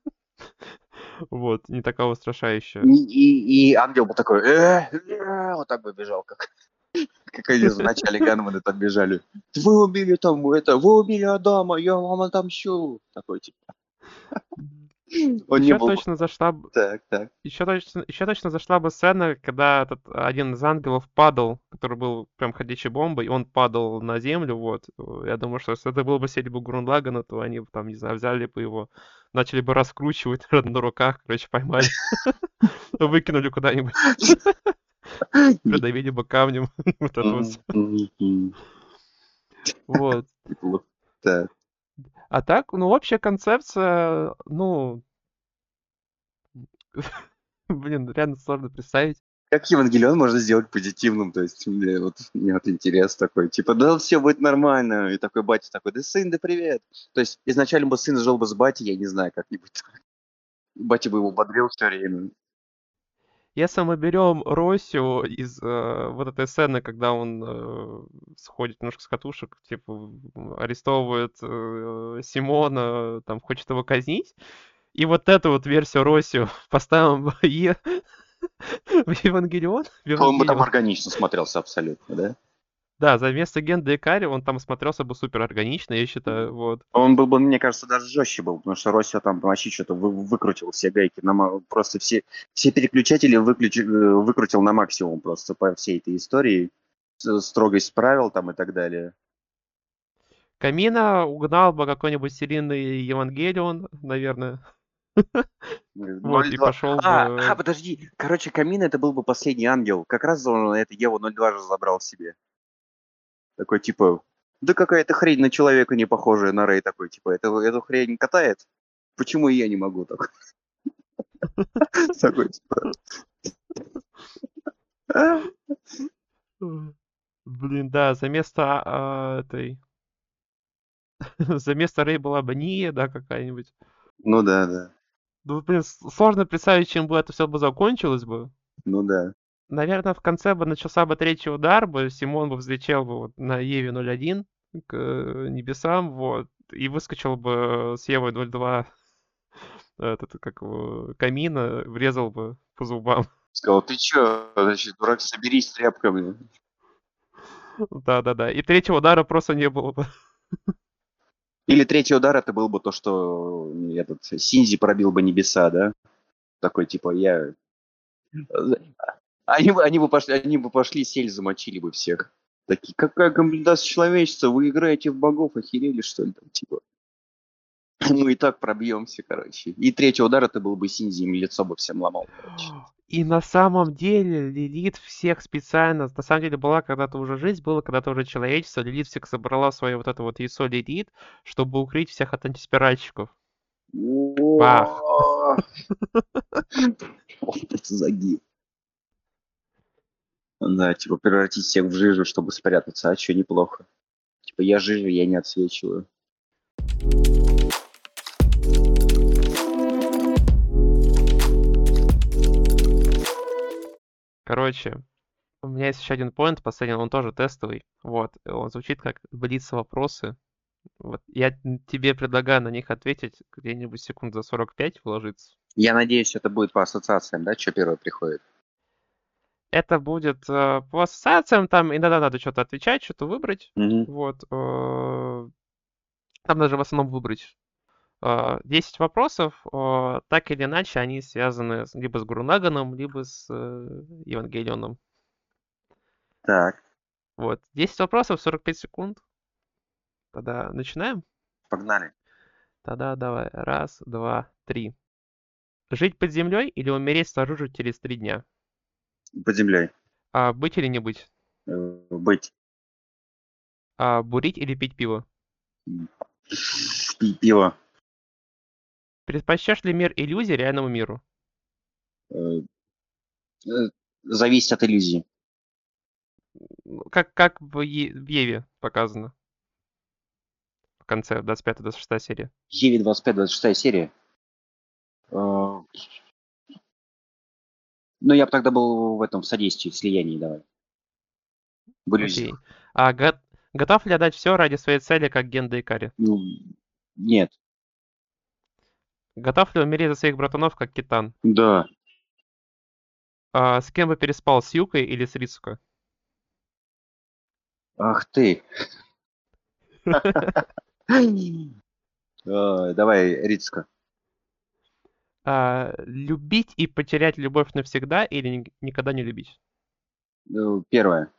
Speaker 1: Вот, не такая устрашающая.
Speaker 2: И, и, и ангел был такой, э, э, вот так бы бежал, как как они в начале Ганманы там бежали. Вы убили там это, вы убили Адама, я вам отомщу. Такой типа.
Speaker 1: Он еще не был... точно зашла бы...
Speaker 2: Так, так.
Speaker 1: Еще точно, еще точно зашла бы сцена, когда этот один из ангелов падал, который был прям ходячей бомбой, и он падал на землю, вот. Я думаю, что если это было бы серия бы Грунлагана, то они там, не знаю, взяли бы его, начали бы раскручивать на руках, короче, поймали. Выкинули куда-нибудь. Придавили бы камнем. Вот это вот. Вот.
Speaker 2: Так.
Speaker 1: А так, ну, общая концепция, ну... Блин, реально сложно представить.
Speaker 2: Как Евангелион можно сделать позитивным? То есть, мне вот, мне вот интерес такой, типа, да все будет нормально. И такой батя такой, да сын, да привет. То есть, изначально бы сын жил бы с батей, я не знаю, как-нибудь. Батя бы его бодрил все время.
Speaker 1: Если мы берем Росю из э, вот этой сцены, когда он э, сходит немножко с катушек, типа арестовывает э, Симона, там хочет его казнить, и вот эту вот версию Росию поставим в, е... в Евангелион.
Speaker 2: Он бы там органично смотрелся абсолютно, да?
Speaker 1: Да, за место Генда и Кари он там смотрелся бы супер органично, я считаю, вот.
Speaker 2: Он был бы, мне кажется, даже жестче был, потому что Россия там вообще что-то вы, выкрутил все гайки, на, просто все, все переключатели выключи, э, выкрутил на максимум просто по всей этой истории, строгость правил там и так далее.
Speaker 1: Камина угнал бы какой-нибудь серийный Евангелион, наверное.
Speaker 2: Вот, и пошел а, бы... А, подожди. Короче, Камин это был бы последний ангел. Как раз он это Еву 02 же забрал себе. Такой, типа, да какая-то хрень на человека не похожая на Рэй такой, типа, это, эту хрень катает? Почему я не могу так? Такой, типа...
Speaker 1: Блин, да, за место а, этой... за место Рэй была бы Ния, да, какая-нибудь.
Speaker 2: Ну да, да.
Speaker 1: Ну, блин, сложно представить, чем бы это все бы закончилось бы.
Speaker 2: Ну да.
Speaker 1: Наверное, в конце бы начался бы третий удар, бы Симон бы взлетел бы вот на Еве 01 к э, небесам, вот, и выскочил бы с Евой 02 этот, как его, камина, врезал бы по зубам.
Speaker 2: Сказал, ты чё, значит, дурак, соберись с тряпками.
Speaker 1: Да-да-да. И третьего удара просто не было бы.
Speaker 2: Или третий удар это был бы то, что этот Синзи пробил бы небеса, да? Такой типа я. Они, бы- они бы пошли, они бы пошли, сель замочили бы всех. Такие, какая комплектация человечества, вы играете в богов, охерели, что ли, там, типа. Мы и так пробьемся, короче. И третий удар это был бы Синзи, им лицо бы всем ломал, короче.
Speaker 1: И на самом деле Лилит всех специально, на самом деле была когда-то уже жизнь, было когда-то уже человечество, Лилит всех собрала свое вот это вот яйцо Лилит, чтобы укрыть всех от антиспиральщиков. Бах.
Speaker 2: Вот это загиб. Да, типа превратить всех в жижу, чтобы спрятаться, а что неплохо. Типа я жижа, я не отсвечиваю.
Speaker 1: Короче, у меня есть еще один поинт, последний, он тоже тестовый. Вот, он звучит как блиц вопросы. Вот, я тебе предлагаю на них ответить где-нибудь секунд за 45 вложиться.
Speaker 2: Я надеюсь, это будет по ассоциациям, да, что первое приходит?
Speaker 1: Это будет э, по ассоциациям, там иногда надо что-то отвечать, что-то выбрать.
Speaker 2: Мгм.
Speaker 1: Вот. э, Там даже в основном выбрать э, 10 вопросов. э, Так или иначе, они связаны с- либо с Гурнаганом, либо с э, Евангелионом.
Speaker 2: Так,
Speaker 1: Вот. 10 вопросов, 45 секунд. Тогда начинаем?
Speaker 2: погнали.
Speaker 1: Тогда давай. Раз, два, три. Жить под землей или умереть снаружи через три дня?
Speaker 2: Под землей.
Speaker 1: А, быть или не быть?
Speaker 2: Э, Быть.
Speaker 1: А, бурить или пить пиво?
Speaker 2: Пить пиво.
Speaker 1: Предпочтешь ли мир иллюзий реальному миру?
Speaker 2: Э, э, Зависит от иллюзии.
Speaker 1: Ну, Как, как в, Е- в Еве показано. В конце 25-26 серия.
Speaker 2: Еве 25-26 серия. Ну, я бы тогда был в этом, в содействии, в слиянии, давай.
Speaker 1: Окей.
Speaker 2: иллюзиях.
Speaker 1: А го- готов ли отдать все ради своей цели, как Генда Икари?
Speaker 2: Ну, нет.
Speaker 1: Готов ли умереть за своих братанов, как Китан?
Speaker 2: Да.
Speaker 1: А, с кем бы переспал, с Юкой или с Рицуко?
Speaker 2: Ах ты. Давай, Рицка.
Speaker 1: А, любить и потерять любовь навсегда или ни- никогда не любить?
Speaker 2: Э, Первое.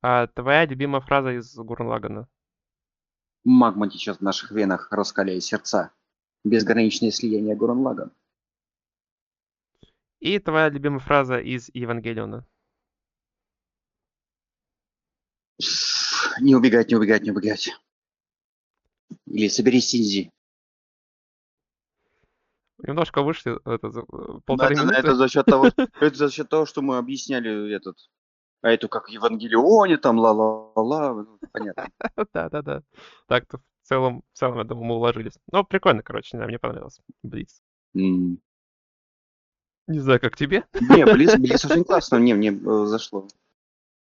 Speaker 1: А, твоя любимая фраза из Гурн
Speaker 2: Магма течет в наших венах, раскаляя сердца. Безграничное слияние Гурнлага.
Speaker 1: И твоя любимая фраза из Евангелиона.
Speaker 2: Не убегать, не убегать, не убегать. Или соберись, Синзи.
Speaker 1: Немножко вышли это, за- э, полторы
Speaker 2: это,
Speaker 1: минуты.
Speaker 2: это за счет того, это за счет того, что мы объясняли этот, а эту как Евангелионе, там ла-ла-ла, ну, понятно.
Speaker 1: Да-да-да. Так-то в целом, в целом, я думаю, мы уложились. Ну, прикольно, короче, мне понравилось. Блиц. Не знаю, как тебе.
Speaker 2: Не, Блиц, Блиц очень классно, мне, мне э, зашло.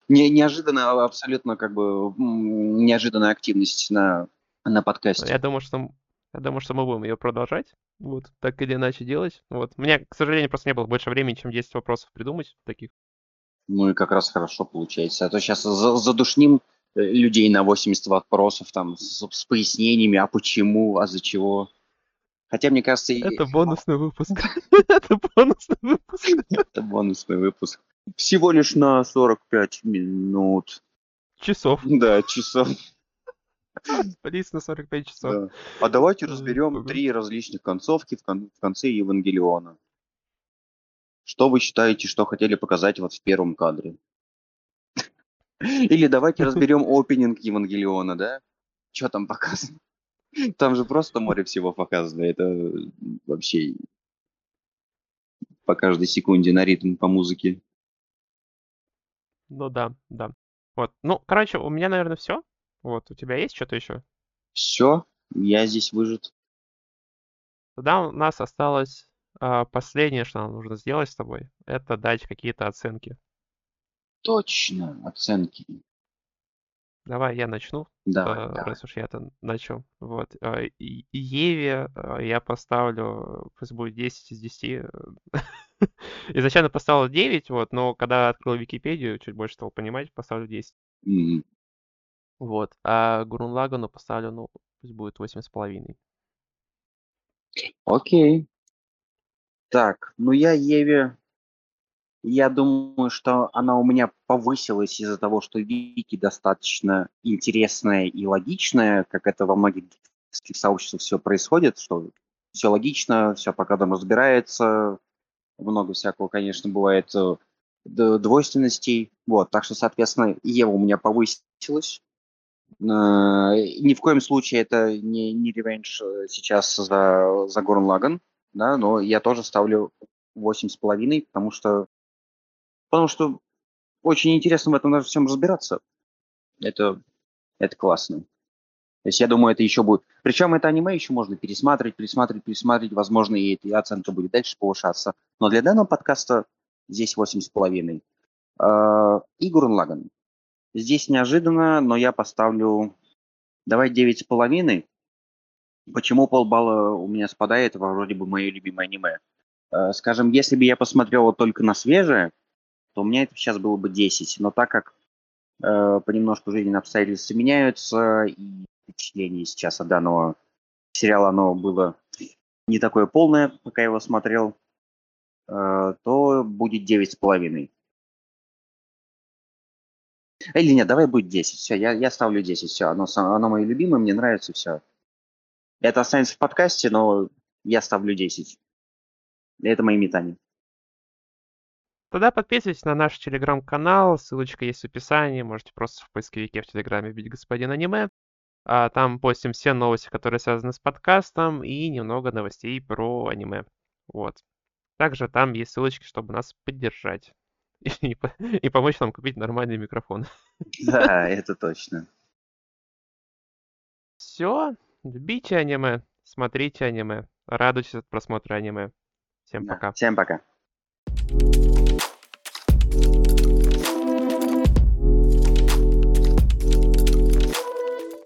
Speaker 2: Не, неожиданно, а абсолютно как бы неожиданная активность на, на
Speaker 1: Я
Speaker 2: подкасте.
Speaker 1: думаю, что я думаю, что мы будем ее продолжать. Вот, так или иначе делать. Вот. У меня, к сожалению, просто не было больше времени, чем 10 вопросов придумать таких.
Speaker 2: Ну и как раз хорошо получается. А то сейчас задушним э, людей на 80 вопросов там с, с пояснениями, а почему, а за чего. Хотя, мне кажется, и-
Speaker 1: Это бонусный выпуск. Это бонусный выпуск.
Speaker 2: это бонусный выпуск. Всего лишь на 45 минут.
Speaker 1: Часов.
Speaker 2: Да, часов.
Speaker 1: Блиц на 45 часов.
Speaker 2: Да. А давайте
Speaker 1: Э,
Speaker 2: разберем три различных концовки в, кон- в конце Евангелиона. Что вы считаете, что хотели показать вот в первом кадре? Или давайте разберем опенинг Евангелиона, да? Что там показано? Там же просто море всего показано. Это вообще по каждой секунде на ритм по музыке.
Speaker 1: Ну да, да. Вот. Ну, короче, у меня, наверное, все. Вот, у тебя есть что-то еще?
Speaker 2: Все, я здесь выжит.
Speaker 1: Тогда у нас осталось а, последнее, что нам нужно сделать с тобой, это дать какие-то оценки.
Speaker 2: Точно, оценки.
Speaker 1: давай я начну,
Speaker 2: Давай,
Speaker 1: э,
Speaker 2: давай.
Speaker 1: раз уж я-то начал. Вот. э, и- Еве э, я поставлю, пусть будет 10 из 10. Изначально поставил 9, вот, но когда открыл Википедию, чуть больше стал понимать, поставлю 10.
Speaker 2: Мгм.
Speaker 1: Вот. А Гурун Лагану поставлю, ну, пусть будет 8,5.
Speaker 2: Окей. Так, ну я Еве, я думаю, что она у меня повысилась из-за того, что Вики достаточно интересная и логичная, как это во многих сообществах все происходит, что все логично, все по кадрам разбирается, много всякого, конечно, бывает э, двойственностей. Вот, так что, соответственно, Ева у меня повысилась. Э, Ни в коем случае это не, не ревенж э, сейчас за, за Горн Лаган, да, но я тоже ставлю восемь с половиной, потому что, потому что очень интересно в этом даже всем разбираться. Это, это классно. То есть я думаю, это еще будет... Причем это аниме еще можно пересматривать, пересматривать, пересматривать. Возможно, и эта оценка будет дальше повышаться. Но для данного подкаста здесь восемь с половиной. Э, И Гурен Лаган. Здесь неожиданно, но я поставлю... Давай девять с половиной. Почему полбалла у меня спадает? Вроде бы мое любимое аниме. Э, Скажем, если бы я посмотрел только на свежее, то у меня это сейчас было бы 10. Но так как э, понемножку жизненные обстоятельства меняются, и впечатление сейчас от данного сериала, оно было не такое полное, пока я его смотрел, э, то будет девять с половиной. Или нет, давай будет 10. Все, я, я ставлю 10. Все, оно, оно мое любимое, мне нравится, все. Это останется в подкасте, но я ставлю 10. Это мои метания.
Speaker 1: Тогда подписывайтесь на наш телеграм-канал, ссылочка есть в описании, можете просто в поисковике в телеграме вбить господин аниме. А, там постим все новости, которые связаны с подкастом, и немного новостей про аниме. Вот. Также там есть ссылочки, чтобы нас поддержать. И, и помочь нам купить нормальный микрофон.
Speaker 2: Да, это точно.
Speaker 1: Все. Любите аниме, смотрите аниме, радуйтесь от просмотра аниме. Всем
Speaker 2: Да.
Speaker 1: пока.
Speaker 2: Всем пока.